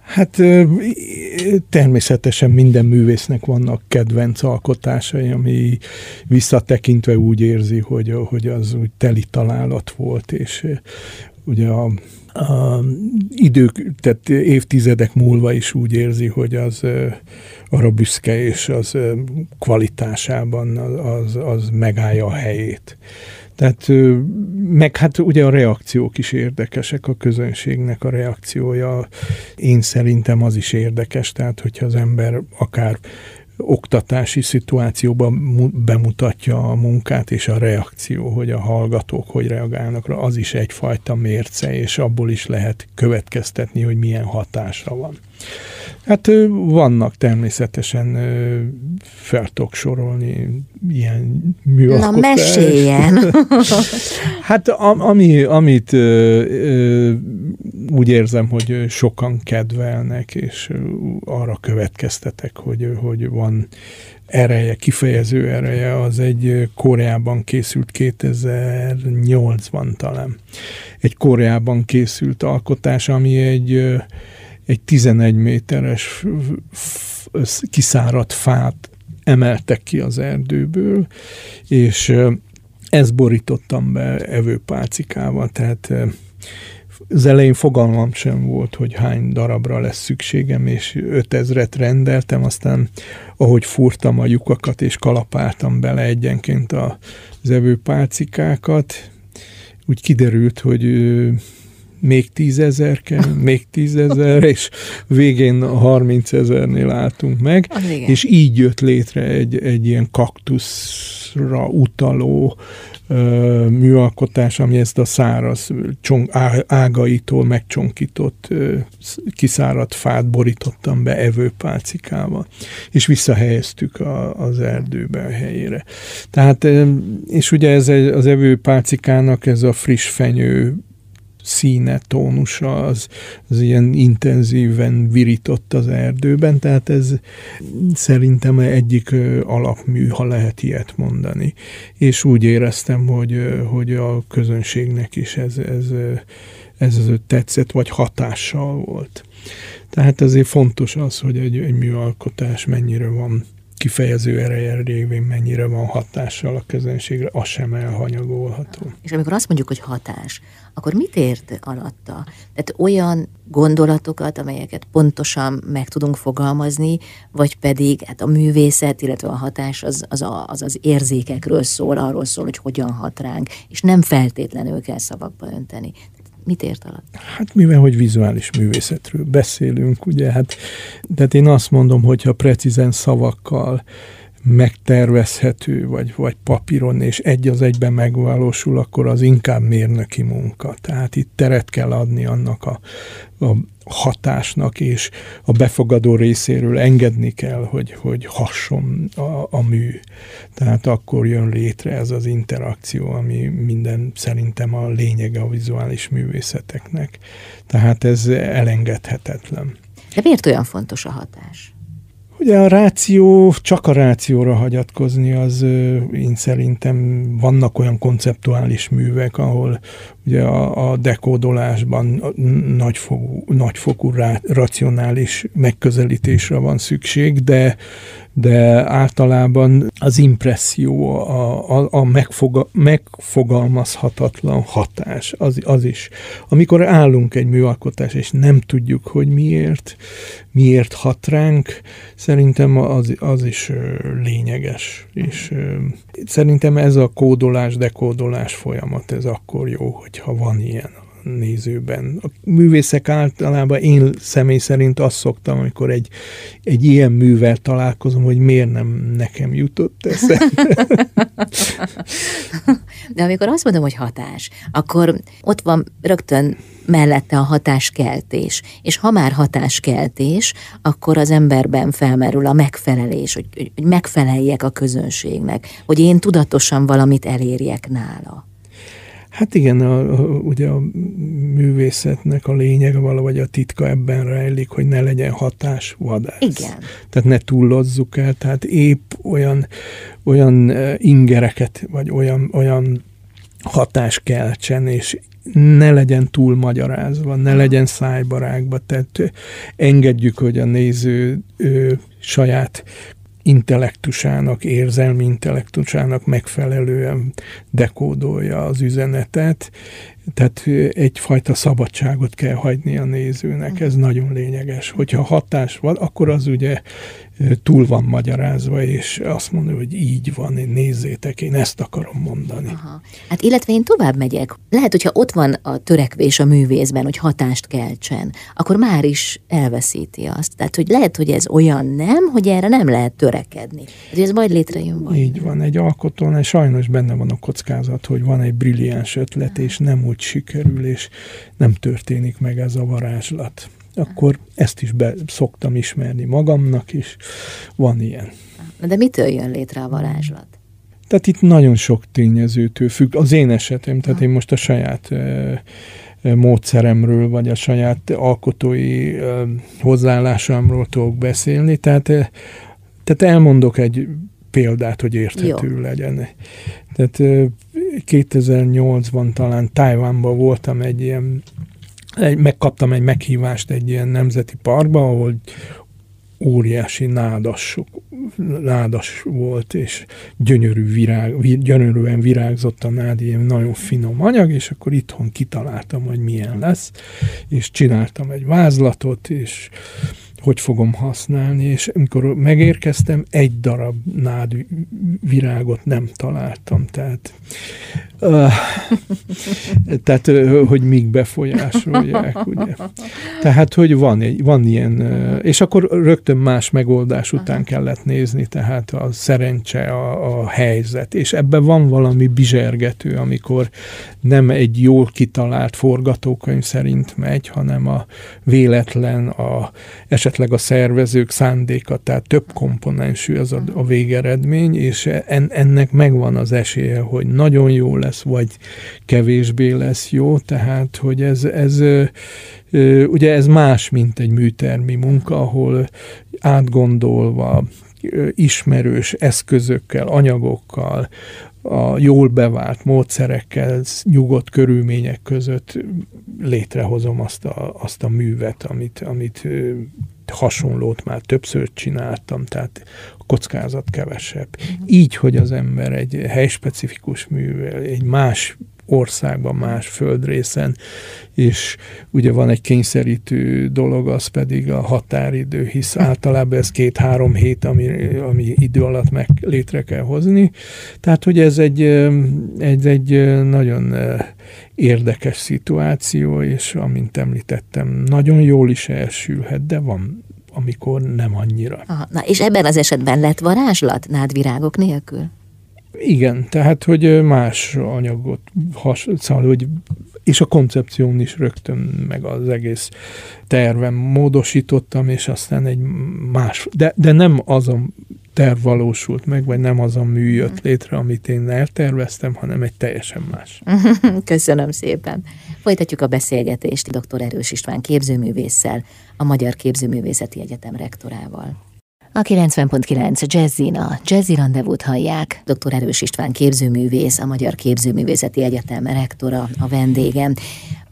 Hát természetesen minden művésznek vannak kedvenc alkotásai, ami visszatekintve úgy érzi, hogy, hogy az úgy teli találat volt, és ugye a, a idők, tehát évtizedek múlva is úgy érzi, hogy az arra büszke, és az kvalitásában az, az megállja a helyét. Tehát meg hát ugye a reakciók is érdekesek, a közönségnek a reakciója. Én szerintem az is érdekes, tehát hogyha az ember akár oktatási szituációban bemutatja a munkát és a reakció, hogy a hallgatók hogy reagálnak rá, az is egyfajta mérce, és abból is lehet következtetni, hogy milyen hatása van. Hát vannak természetesen, fel tudok sorolni ilyen műalkotás. Na, meséljen! (laughs) hát ami, amit úgy érzem, hogy sokan kedvelnek, és arra következtetek, hogy, hogy van ereje, kifejező ereje, az egy Koreában készült 2008-ban talán. Egy Koreában készült alkotás, ami egy, egy 11 méteres kiszáradt fát emeltek ki az erdőből, és ezt borítottam be evőpálcikával, tehát az elején fogalmam sem volt, hogy hány darabra lesz szükségem, és 5000-et rendeltem, aztán ahogy furtam a lyukakat, és kalapáltam bele egyenként az evőpálcikákat, úgy kiderült, hogy még tízezer kell, még tízezer, és végén 30 ezernél álltunk meg, és így jött létre egy, egy ilyen kaktuszra utaló ö, műalkotás, ami ezt a száraz csong, ágaitól megcsonkított ö, kiszáradt fát borítottam be evőpálcikával, és visszahelyeztük a, az erdőbe a helyére. Tehát, és ugye ez az evőpálcikának ez a friss fenyő színe, tónusa az, az ilyen intenzíven virított az erdőben, tehát ez szerintem egyik alapmű, ha lehet ilyet mondani. És úgy éreztem, hogy, hogy a közönségnek is ez, ez, ez, ez tetszett, vagy hatással volt. Tehát ezért fontos az, hogy egy, egy műalkotás mennyire van kifejező ereje révén mennyire van hatással a közönségre, az sem elhanyagolható. És amikor azt mondjuk, hogy hatás, akkor mit ért alatta? Tehát olyan gondolatokat, amelyeket pontosan meg tudunk fogalmazni, vagy pedig hát a művészet, illetve a hatás az az, a, az az érzékekről szól, arról szól, hogy hogyan hat ránk, és nem feltétlenül kell szavakba önteni. Mit ért alatt? Hát mivel, hogy vizuális művészetről beszélünk, ugye, hát, tehát én azt mondom, hogyha precízen szavakkal megtervezhető, vagy, vagy papíron, és egy az egyben megvalósul, akkor az inkább mérnöki munka. Tehát itt teret kell adni annak a, a hatásnak, és a befogadó részéről engedni kell, hogy, hogy hasson a, a mű. Tehát akkor jön létre ez az interakció, ami minden szerintem a lényege a vizuális művészeteknek. Tehát ez elengedhetetlen. De miért olyan fontos a hatás? Ugye a ráció, csak a rációra hagyatkozni, az én szerintem vannak olyan konceptuális művek, ahol ugye a, a dekódolásban nagyfokú, nagyfokú rá, racionális megközelítésre van szükség, de de általában az impresszió, a, a, a megfoga, megfogalmazhatatlan hatás, az, az is. Amikor állunk egy műalkotás, és nem tudjuk, hogy miért, miért hat ránk, szerintem az, az is lényeges. És szerintem ez a kódolás, dekódolás folyamat, ez akkor jó, hogyha van ilyen nézőben. A művészek általában én személy szerint azt szoktam, amikor egy, egy ilyen művel találkozom, hogy miért nem nekem jutott eszembe. (laughs) De amikor azt mondom, hogy hatás, akkor ott van rögtön mellette a hatáskeltés. És ha már hatáskeltés, akkor az emberben felmerül a megfelelés, hogy, hogy megfeleljek a közönségnek, hogy én tudatosan valamit elérjek nála. Hát igen, a, a, ugye a művészetnek a lényege valahogy a titka ebben rejlik, hogy ne legyen hatás vadász. Igen. Tehát ne túllozzuk el, tehát épp olyan, olyan e, ingereket, vagy olyan, olyan hatás keltsen, és ne legyen túl magyarázva, ne legyen szájbarágba, tehát engedjük, hogy a néző ő, saját intellektusának, érzelmi intellektusának megfelelően dekódolja az üzenetet, tehát egyfajta szabadságot kell hagyni a nézőnek, ez nagyon lényeges. Hogyha hatás van, akkor az ugye túl van magyarázva, és azt mondja, hogy így van, nézzétek, én ezt akarom mondani. Aha. Hát illetve én tovább megyek. Lehet, hogyha ott van a törekvés a művészben, hogy hatást keltsen, akkor már is elveszíti azt. Tehát, hogy lehet, hogy ez olyan nem, hogy erre nem lehet törekedni. Hát, ez majd létrejön vagy. Így van, egy alkotónál sajnos benne van a kockázat, hogy van egy brilliáns ötlet, és nem úgy sikerül, és nem történik meg ez a varázslat. Akkor ezt is be szoktam ismerni magamnak, és van ilyen. De mitől jön létre a varázslat? Tehát itt nagyon sok tényezőtől függ. Az én esetem, tehát én most a saját módszeremről, vagy a saját alkotói hozzáállásomról tudok beszélni. Tehát, tehát elmondok egy példát, hogy érthető Jó. legyen. Tehát 2008-ban talán Tájvánban voltam egy ilyen, egy, megkaptam egy meghívást egy ilyen nemzeti parkba, ahol óriási nádas, nádas volt, és gyönyörű virág, gyönyörűen virágzott a nád, ilyen nagyon finom anyag, és akkor itthon kitaláltam, hogy milyen lesz, és csináltam egy vázlatot, és hogy fogom használni, és amikor megérkeztem, egy darab nád virágot nem találtam, tehát uh, (laughs) tehát, hogy még befolyásolják, ugye. Tehát, hogy van, egy, van ilyen, és akkor rögtön más megoldás után kellett nézni, tehát a szerencse, a, a helyzet, és ebben van valami bizsergető, amikor nem egy jól kitalált forgatókönyv szerint megy, hanem a véletlen, a esetleg esetleg a szervezők szándéka, tehát több komponensű az a, a végeredmény, és en, ennek megvan az esélye, hogy nagyon jó lesz, vagy kevésbé lesz jó, tehát hogy ez, ez ugye ez más, mint egy műtermi munka, ahol átgondolva, ismerős eszközökkel, anyagokkal, a jól bevált módszerekkel, nyugodt körülmények között létrehozom azt a, azt a művet, amit, amit hasonlót már többször csináltam, tehát a kockázat kevesebb. Így, hogy az ember egy helyspecifikus művel, egy más országban, más földrészen, és ugye van egy kényszerítő dolog, az pedig a határidő, hisz általában ez két-három hét, ami, ami idő alatt meg létre kell hozni. Tehát, hogy ez egy, egy, egy nagyon érdekes szituáció, és amint említettem, nagyon jól is elsülhet, de van amikor nem annyira. Aha, na és ebben az esetben lett varázslat nádvirágok nélkül? Igen, tehát, hogy más anyagot, has, szóval, hogy és a koncepción is rögtön, meg az egész tervem módosítottam, és aztán egy más, de, de nem az a terv valósult meg, vagy nem az a mű jött létre, amit én elterveztem, hanem egy teljesen más. (laughs) Köszönöm szépen. Folytatjuk a beszélgetést dr. Erős István képzőművésszel, a Magyar Képzőművészeti Egyetem rektorával. A 90.9 Jazzin a Jazzy Rendezvút hallják. Dr. Erős István képzőművész, a Magyar Képzőművészeti Egyetem rektora, a vendégem.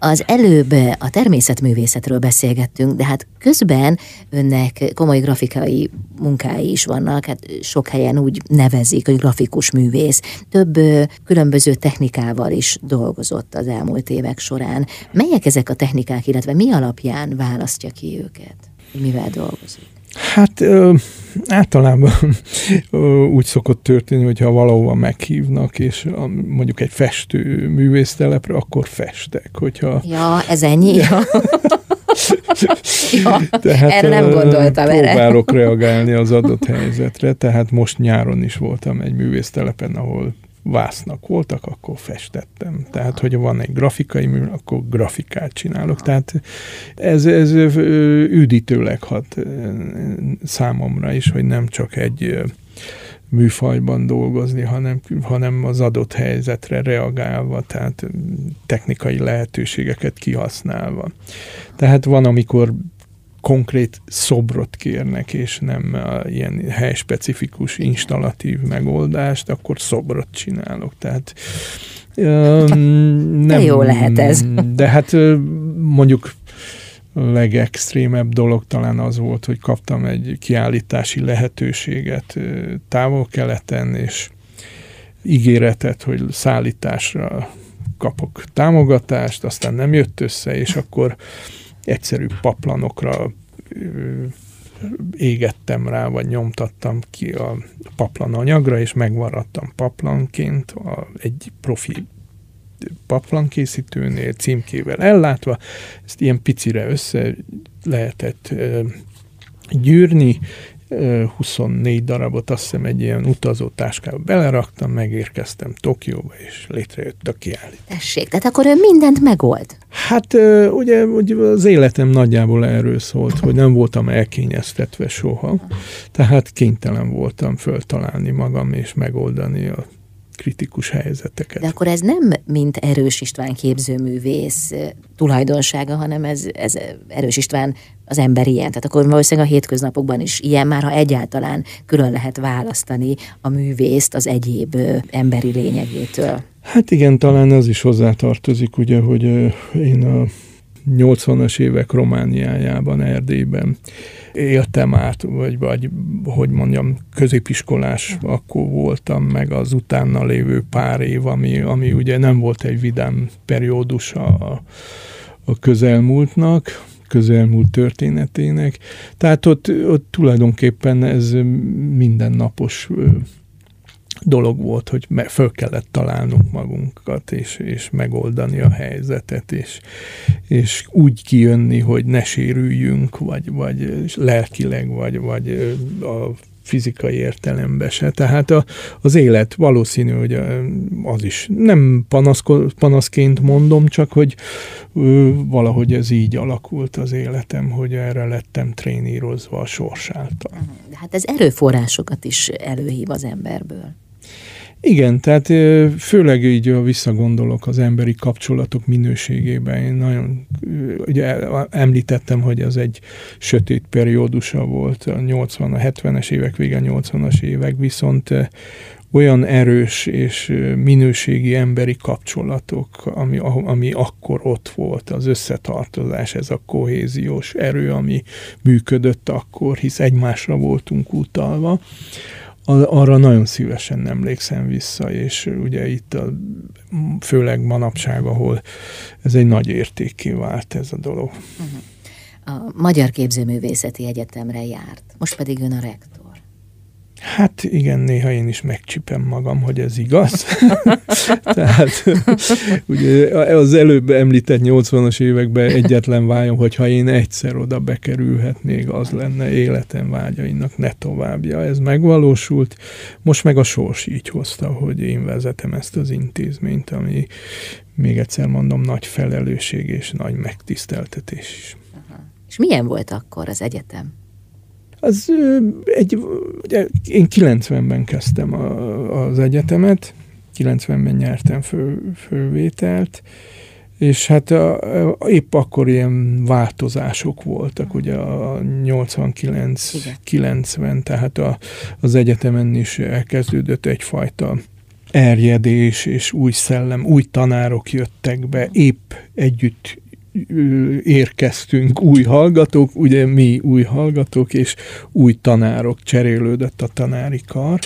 Az előbb a természetművészetről beszélgettünk, de hát közben önnek komoly grafikai munkái is vannak, hát sok helyen úgy nevezik, hogy grafikus művész. Több különböző technikával is dolgozott az elmúlt évek során. Melyek ezek a technikák, illetve mi alapján választja ki őket? Mivel dolgozik? Hát ö, általában ö, úgy szokott történni, hogyha valahova meghívnak, és a, mondjuk egy festő művésztelepre, akkor festek. Hogyha... Ja, ez ennyi? Ja. (laughs) ja, tehát, erre nem gondoltam. Próbálok erre. reagálni az adott helyzetre, tehát most nyáron is voltam egy művésztelepen, ahol vásznak voltak, akkor festettem. Tehát, hogy van egy grafikai mű, akkor grafikát csinálok. Tehát ez, ez üdítőleg hat számomra is, hogy nem csak egy műfajban dolgozni, hanem, hanem az adott helyzetre reagálva, tehát technikai lehetőségeket kihasználva. Tehát van, amikor konkrét szobrot kérnek, és nem a ilyen helyspecifikus installatív megoldást, akkor szobrot csinálok. Tehát (laughs) nem, de jó lehet ez. (laughs) De hát mondjuk legextrémebb dolog talán az volt, hogy kaptam egy kiállítási lehetőséget távol-keleten, és ígéretet, hogy szállításra kapok támogatást, aztán nem jött össze, és akkor egyszerű paplanokra égettem rá, vagy nyomtattam ki a paplan anyagra, és megvaradtam paplanként a, egy profi paplankészítőnél címkével ellátva. Ezt ilyen picire össze lehetett gyűrni, 24 darabot azt hiszem egy ilyen utazótáskába beleraktam, megérkeztem Tokióba, és létrejött a kiállítás. Tessék, tehát akkor ő mindent megold. Hát ugye, ugye az életem nagyjából erről szólt, hogy nem voltam elkényeztetve soha, tehát kénytelen voltam föltalálni magam és megoldani a kritikus helyzeteket. De akkor ez nem mint Erős István képzőművész tulajdonsága, hanem ez, ez Erős István az ember ilyen. Tehát akkor valószínűleg a hétköznapokban is ilyen, már ha egyáltalán külön lehet választani a művészt az egyéb emberi lényegétől. Hát igen, talán az is hozzátartozik, ugye, hogy én a 80-as évek Romániájában, Erdélyben éltem át, vagy, vagy hogy mondjam, középiskolás akkor voltam, meg az utána lévő pár év, ami, ami ugye nem volt egy vidám periódus a, a közelmúltnak, közelmúlt történetének. Tehát ott, ott tulajdonképpen ez mindennapos dolog volt, hogy föl kellett találnunk magunkat, és, és megoldani a helyzetet, és, és úgy kijönni, hogy ne sérüljünk, vagy, vagy lelkileg, vagy, vagy a fizikai értelemben se. Tehát a, az élet valószínű, hogy az is nem panaszko, panaszként mondom, csak hogy ö, valahogy ez így alakult az életem, hogy erre lettem trénírozva a sors által. Hát ez erőforrásokat is előhív az emberből. Igen, tehát főleg így visszagondolok az emberi kapcsolatok minőségében. Én nagyon, ugye említettem, hogy ez egy sötét periódusa volt a 80 a 70-es évek vége, 80-as évek, viszont olyan erős és minőségi emberi kapcsolatok, ami, ami akkor ott volt, az összetartozás, ez a kohéziós erő, ami működött akkor, hisz egymásra voltunk utalva arra nagyon szívesen emlékszem vissza, és ugye itt a, főleg manapság, ahol ez egy nagy értékké vált ez a dolog. Uh-huh. A Magyar Képzőművészeti Egyetemre járt, most pedig ön a rektor. Hát igen, néha én is megcsipem magam, hogy ez igaz. (laughs) Tehát ugye az előbb említett 80-as években egyetlen vágyom, hogyha én egyszer oda bekerülhetnék, az lenne életem vágyainak ne továbbja. Ez megvalósult. Most meg a sors így hozta, hogy én vezetem ezt az intézményt, ami még egyszer mondom, nagy felelősség és nagy megtiszteltetés is. És milyen volt akkor az egyetem? Az egy, ugye, én 90-ben kezdtem a, az egyetemet, 90-ben nyertem fő, fővételt, és hát a, a, épp akkor ilyen változások voltak, ugye a 89-90, tehát a, az egyetemen is elkezdődött egyfajta erjedés, és új szellem, új tanárok jöttek be, épp együtt érkeztünk új hallgatók, ugye mi új hallgatók, és új tanárok, cserélődött a tanári kar.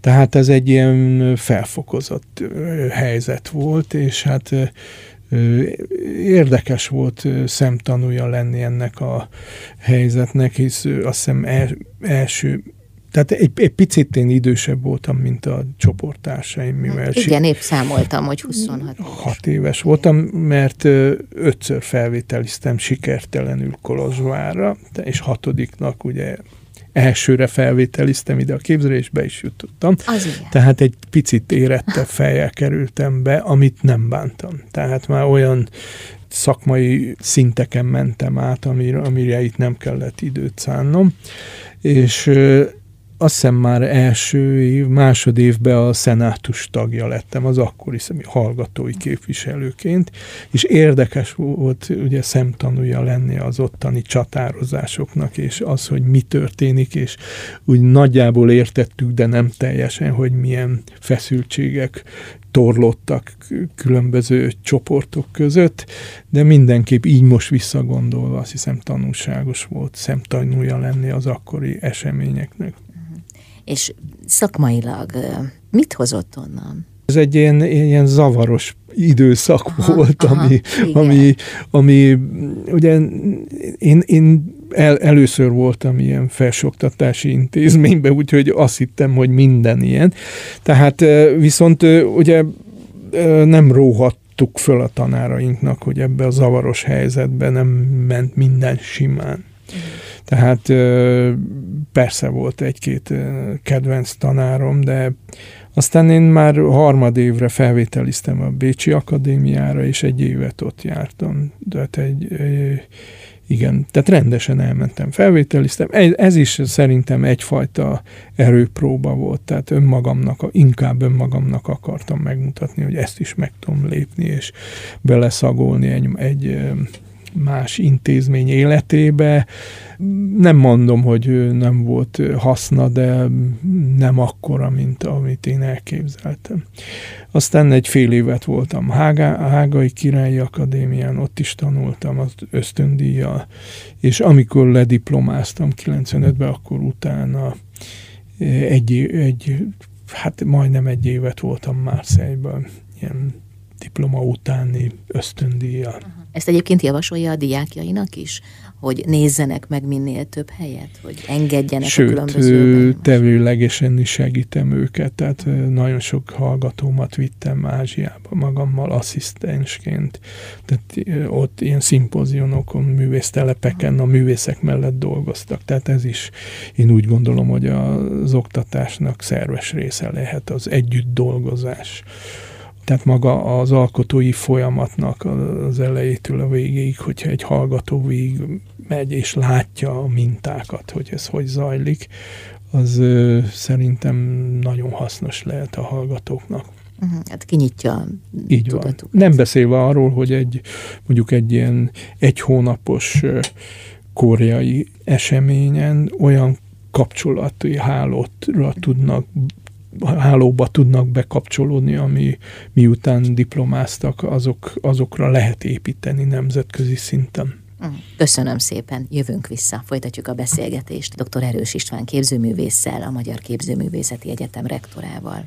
Tehát ez egy ilyen felfokozott helyzet volt, és hát érdekes volt szemtanúja lenni ennek a helyzetnek, hisz azt hiszem első tehát egy, egy picit én idősebb voltam, mint a csoporttársaim. Mivel Igen, épp számoltam, hogy 26 éves. 6 éves voltam, mert ötször felvételiztem sikertelenül Kolozsvárra, és hatodiknak ugye elsőre felvételiztem ide a képzésbe, is jutottam. Az Tehát egy picit érettebb fejjel kerültem be, amit nem bántam. Tehát már olyan szakmai szinteken mentem át, amire, amire itt nem kellett időt szánnom. És azt hiszem már első év, másod évben a szenátus tagja lettem, az akkori hallgatói képviselőként, és érdekes volt ugye szemtanúja lenni az ottani csatározásoknak, és az, hogy mi történik, és úgy nagyjából értettük, de nem teljesen, hogy milyen feszültségek torlottak különböző csoportok között, de mindenképp így most visszagondolva azt hiszem tanulságos volt szemtanúja lenni az akkori eseményeknek és szakmailag mit hozott onnan? Ez egy ilyen, ilyen zavaros időszak aha, volt, aha, ami, ami, ami ugye én, én el, először voltam ilyen felsőoktatási intézményben, úgyhogy azt hittem, hogy minden ilyen. Tehát viszont ugye nem róhattuk föl a tanárainknak, hogy ebbe a zavaros helyzetbe nem ment minden simán. Uh-huh. Tehát persze volt egy-két kedvenc tanárom, de Aztán én már harmad évre felvételiztem a Bécsi Akadémiára, és egy évet ott jártam. De hát egy, igen, tehát rendesen elmentem, felvételiztem. Ez is szerintem egyfajta erőpróba volt, tehát önmagamnak, inkább önmagamnak akartam megmutatni, hogy ezt is meg tudom lépni, és beleszagolni egy, egy más intézmény életébe. Nem mondom, hogy nem volt haszna, de nem akkora, mint amit én elképzeltem. Aztán egy fél évet voltam Hága, Hágai Királyi Akadémián, ott is tanultam az ösztöndíjjal, és amikor lediplomáztam 95-ben, akkor utána egy, egy hát majdnem egy évet voltam Márszejben, ilyen diploma utáni ösztöndíjjal. Ezt egyébként javasolja a diákjainak is, hogy nézzenek meg minél több helyet, hogy engedjenek Sőt, a különböző tevőlegesen is segítem őket, tehát nagyon sok hallgatómat vittem Ázsiába magammal asszisztensként, tehát ott ilyen szimpozionokon, művésztelepeken a művészek mellett dolgoztak, tehát ez is én úgy gondolom, hogy az oktatásnak szerves része lehet az együtt dolgozás tehát maga az alkotói folyamatnak az elejétől a végéig, hogyha egy hallgató végig megy és látja a mintákat, hogy ez hogy zajlik, az ö, szerintem nagyon hasznos lehet a hallgatóknak. Uh-huh, hát kinyitja Így van. Nem beszélve arról, hogy egy mondjuk egy ilyen egy hónapos koreai eseményen olyan kapcsolati hálótra tudnak hálóba tudnak bekapcsolódni, ami miután diplomáztak, azok, azokra lehet építeni nemzetközi szinten. Mm. Köszönöm szépen, jövünk vissza, folytatjuk a beszélgetést dr. Erős István képzőművésszel, a Magyar Képzőművészeti Egyetem rektorával.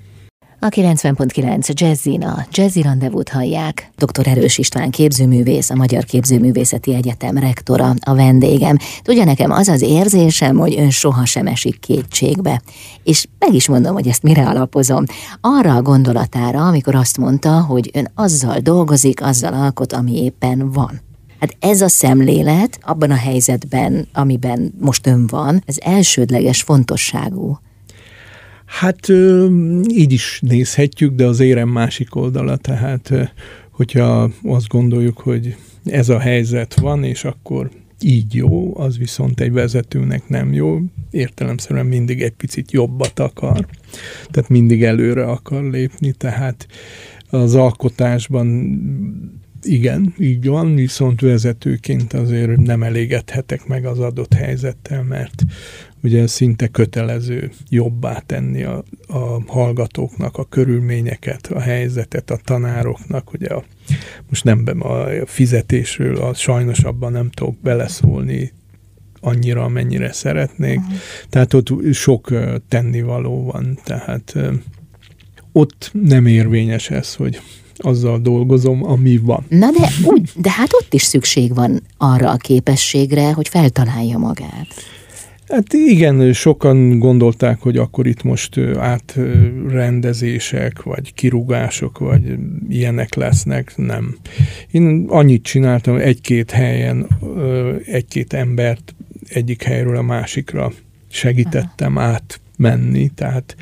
A 90.9 Jazzin a Jazzy Rendezvút hallják. Dr. Erős István képzőművész, a Magyar Képzőművészeti Egyetem rektora, a vendégem. Tudja nekem az az érzésem, hogy ön sohasem esik kétségbe. És meg is mondom, hogy ezt mire alapozom. Arra a gondolatára, amikor azt mondta, hogy ön azzal dolgozik, azzal alkot, ami éppen van. Hát ez a szemlélet abban a helyzetben, amiben most ön van, ez elsődleges fontosságú. Hát így is nézhetjük, de az érem másik oldala, tehát hogyha azt gondoljuk, hogy ez a helyzet van, és akkor így jó, az viszont egy vezetőnek nem jó, értelemszerűen mindig egy picit jobbat akar, tehát mindig előre akar lépni, tehát az alkotásban igen, így van, viszont vezetőként azért nem elégedhetek meg az adott helyzettel, mert ugye szinte kötelező jobbá tenni a, a hallgatóknak a körülményeket, a helyzetet, a tanároknak, ugye a, most nem a fizetésről, a, sajnos abban nem tudok beleszólni annyira, amennyire szeretnék. Uh-huh. Tehát ott sok tennivaló van, tehát ott nem érvényes ez, hogy azzal dolgozom, ami van. Na de, úgy, de hát ott is szükség van arra a képességre, hogy feltalálja magát. Hát igen, sokan gondolták, hogy akkor itt most átrendezések, vagy kirúgások, vagy ilyenek lesznek. Nem. Én annyit csináltam, egy-két helyen egy-két embert egyik helyről a másikra segítettem átmenni, tehát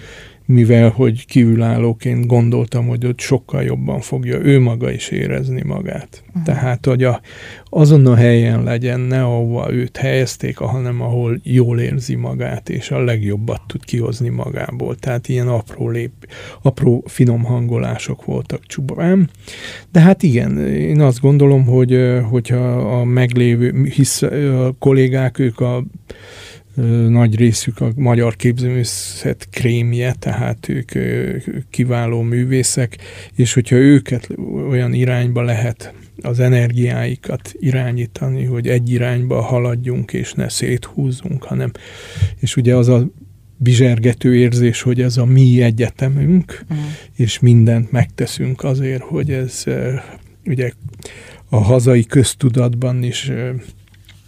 mivel hogy kívülállóként gondoltam, hogy ott sokkal jobban fogja ő maga is érezni magát. Uh-huh. Tehát, hogy a, azon a helyen legyen, ne ahova őt helyezték, hanem ahol jól érzi magát, és a legjobbat tud kihozni magából. Tehát ilyen apró, lép, apró finom hangolások voltak csupán. De hát igen, én azt gondolom, hogy hogyha a meglévő, hisz a kollégák, ők a nagy részük a magyar képzőművészet krémje, tehát ők kiváló művészek, és hogyha őket olyan irányba lehet az energiáikat irányítani, hogy egy irányba haladjunk, és ne széthúzzunk, hanem, és ugye az a bizsergető érzés, hogy ez a mi egyetemünk, mm. és mindent megteszünk azért, hogy ez ugye a hazai köztudatban is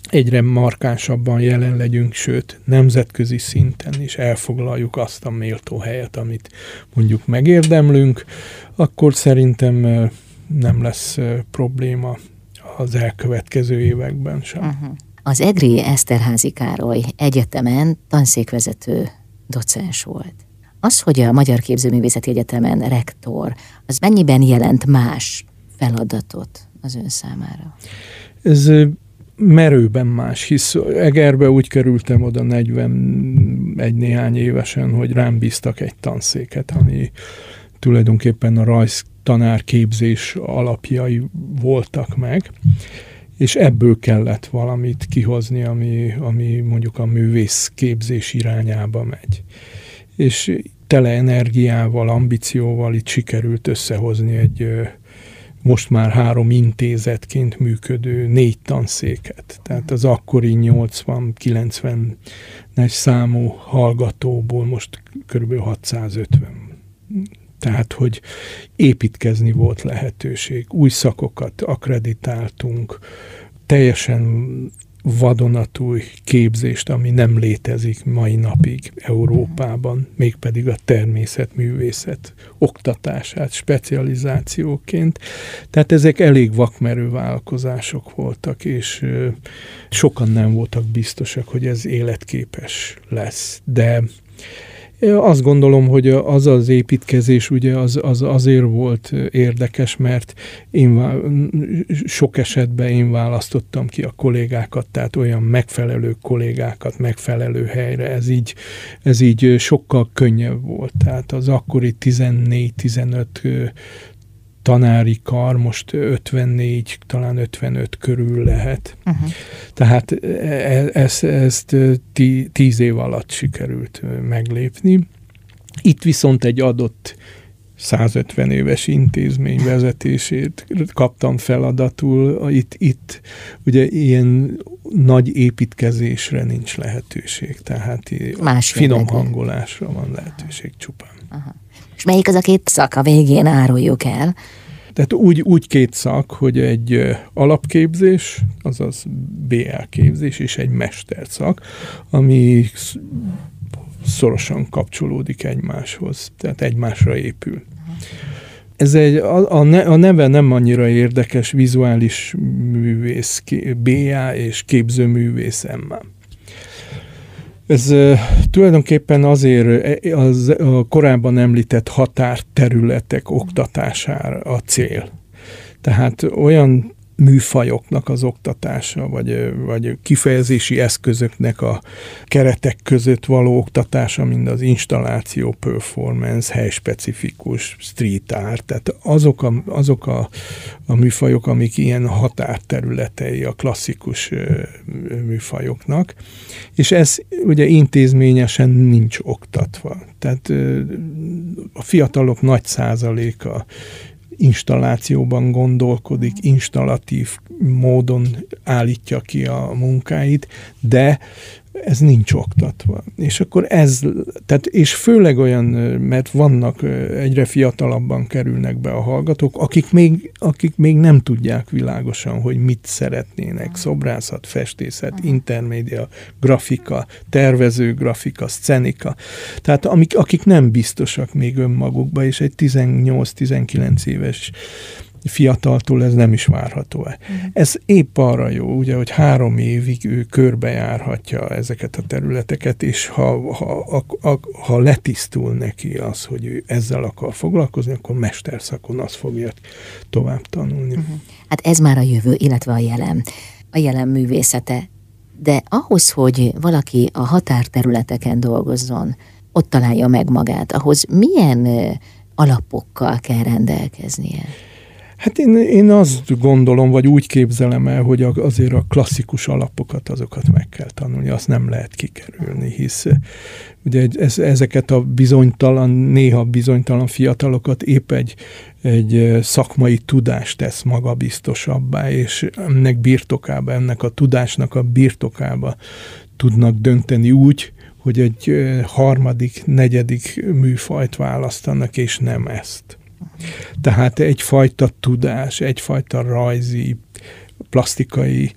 egyre markánsabban jelen legyünk, sőt, nemzetközi szinten is elfoglaljuk azt a méltó helyet, amit mondjuk megérdemlünk, akkor szerintem nem lesz probléma az elkövetkező években sem. Uh-huh. Az Egri Eszterházi Károly Egyetemen tanszékvezető docens volt. Az, hogy a Magyar Képzőművészeti Egyetemen rektor, az mennyiben jelent más feladatot az ön számára? Ez merőben más, hisz Egerbe úgy kerültem oda 41 néhány évesen, hogy rám bíztak egy tanszéket, ami tulajdonképpen a rajz tanárképzés alapjai voltak meg, és ebből kellett valamit kihozni, ami, ami mondjuk a művész képzés irányába megy. És tele energiával, ambícióval itt sikerült összehozni egy most már három intézetként működő négy tanszéket. Tehát az akkori 80-90 számú hallgatóból most kb. 650 tehát, hogy építkezni volt lehetőség, új szakokat akreditáltunk, teljesen vadonatúj képzést, ami nem létezik mai napig Európában, mégpedig a természetművészet oktatását specializációként. Tehát ezek elég vakmerő vállalkozások voltak, és sokan nem voltak biztosak, hogy ez életképes lesz. De azt gondolom, hogy az az építkezés ugye az, az azért volt érdekes, mert én sok esetben én választottam ki a kollégákat, tehát olyan megfelelő kollégákat megfelelő helyre. Ez így, ez így sokkal könnyebb volt. Tehát az akkori 14-15 tanári kar most 54, talán 55 körül lehet. Uh-huh. Tehát e, ezt, ezt tíz év alatt sikerült meglépni. Itt viszont egy adott 150 éves intézmény vezetését kaptam feladatul. Itt, itt ugye ilyen nagy építkezésre nincs lehetőség, tehát Más finom hangolásra van lehetőség csupán. Aha. És melyik az a két szak a végén áruljuk el? Tehát úgy, úgy két szak, hogy egy alapképzés, azaz BL képzés, és egy mesterszak, ami szorosan kapcsolódik egymáshoz, tehát egymásra épül. Ez egy, a, a neve nem annyira érdekes, vizuális művész, BA és képzőművész MA. Ez tulajdonképpen azért az a korábban említett határterületek oktatására a cél. Tehát olyan műfajoknak az oktatása, vagy, vagy kifejezési eszközöknek a keretek között való oktatása, mint az installáció, performance, helyspecifikus, street art, tehát azok a, azok a, a műfajok, amik ilyen határterületei a klasszikus műfajoknak, és ez ugye intézményesen nincs oktatva. Tehát a fiatalok nagy százaléka installációban gondolkodik, installatív módon állítja ki a munkáit, de ez nincs oktatva. És akkor ez, tehát és főleg olyan, mert vannak egyre fiatalabban kerülnek be a hallgatók, akik még, akik még nem tudják világosan, hogy mit szeretnének. Szobrászat, festészet, intermédia, grafika, tervező grafika, szcenika. Tehát amik, akik nem biztosak még önmagukba, és egy 18-19 éves fiataltól ez nem is várható -e. Uh-huh. Ez épp arra jó, ugye, hogy három évig ő körbejárhatja ezeket a területeket, és ha, ha, ha, ha letisztul neki az, hogy ő ezzel akar foglalkozni, akkor mesterszakon azt fogja tovább tanulni. Uh-huh. Hát ez már a jövő, illetve a jelen. A jelen művészete. De ahhoz, hogy valaki a határterületeken dolgozzon, ott találja meg magát, ahhoz milyen alapokkal kell rendelkeznie? Hát én, én azt gondolom, vagy úgy képzelem el, hogy azért a klasszikus alapokat, azokat meg kell tanulni, azt nem lehet kikerülni, hisz ugye ez, ezeket a bizonytalan, néha bizonytalan fiatalokat épp egy, egy szakmai tudást tesz magabiztosabbá, és ennek birtokába, ennek a tudásnak a birtokába tudnak dönteni úgy, hogy egy harmadik, negyedik műfajt választanak, és nem ezt. Tehát egyfajta tudás, egyfajta rajzi, plastikai,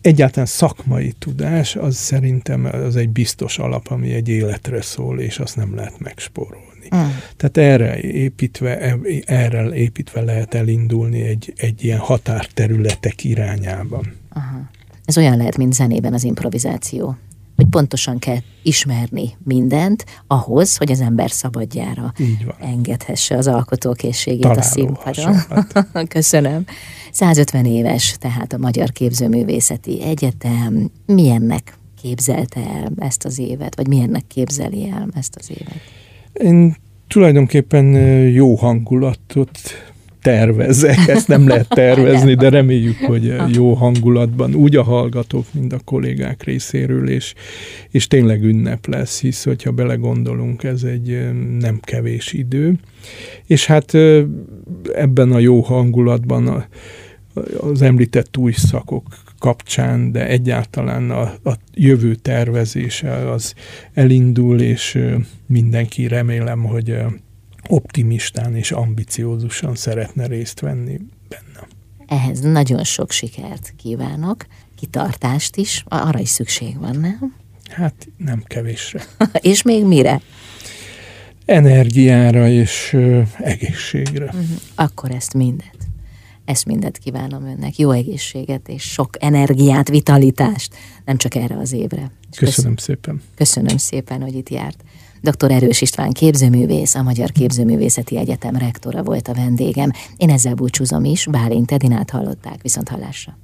egyáltalán szakmai tudás, az szerintem az egy biztos alap, ami egy életre szól, és azt nem lehet megspórolni. Mm. Tehát erre építve, erre építve lehet elindulni egy, egy ilyen határterületek irányában. Aha. Ez olyan lehet, mint zenében az improvizáció hogy pontosan kell ismerni mindent ahhoz, hogy az ember szabadjára engedhesse az alkotókészségét Találó a színpadon. (laughs) Köszönöm. 150 éves, tehát a Magyar Képzőművészeti Egyetem. Milyennek képzelte el ezt az évet, vagy milyennek képzeli el ezt az évet? Én tulajdonképpen jó hangulatot tervezek, ezt nem lehet (laughs) tervezni, de reméljük, hogy jó hangulatban, úgy a hallgatók, mint a kollégák részéről, és, és tényleg ünnep lesz, hisz, hogyha belegondolunk, ez egy nem kevés idő. És hát ebben a jó hangulatban az említett új szakok kapcsán, de egyáltalán a, a jövő tervezése az elindul, és mindenki remélem, hogy optimistán és ambiciózusan szeretne részt venni benne. Ehhez nagyon sok sikert kívánok, kitartást is, arra is szükség van, nem? Hát nem kevésre. (laughs) és még mire? Energiára és ö, egészségre. Uh-huh. Akkor ezt mindet. Ezt mindet kívánom önnek. Jó egészséget és sok energiát, vitalitást, nem csak erre az évre. Köszönöm köszönöm szépen. Köszönöm szépen, hogy itt járt. Dr. Erős István képzőművész, a Magyar Képzőművészeti Egyetem rektora volt a vendégem. Én ezzel búcsúzom is, Bálint Edinát hallották, viszont hallásra.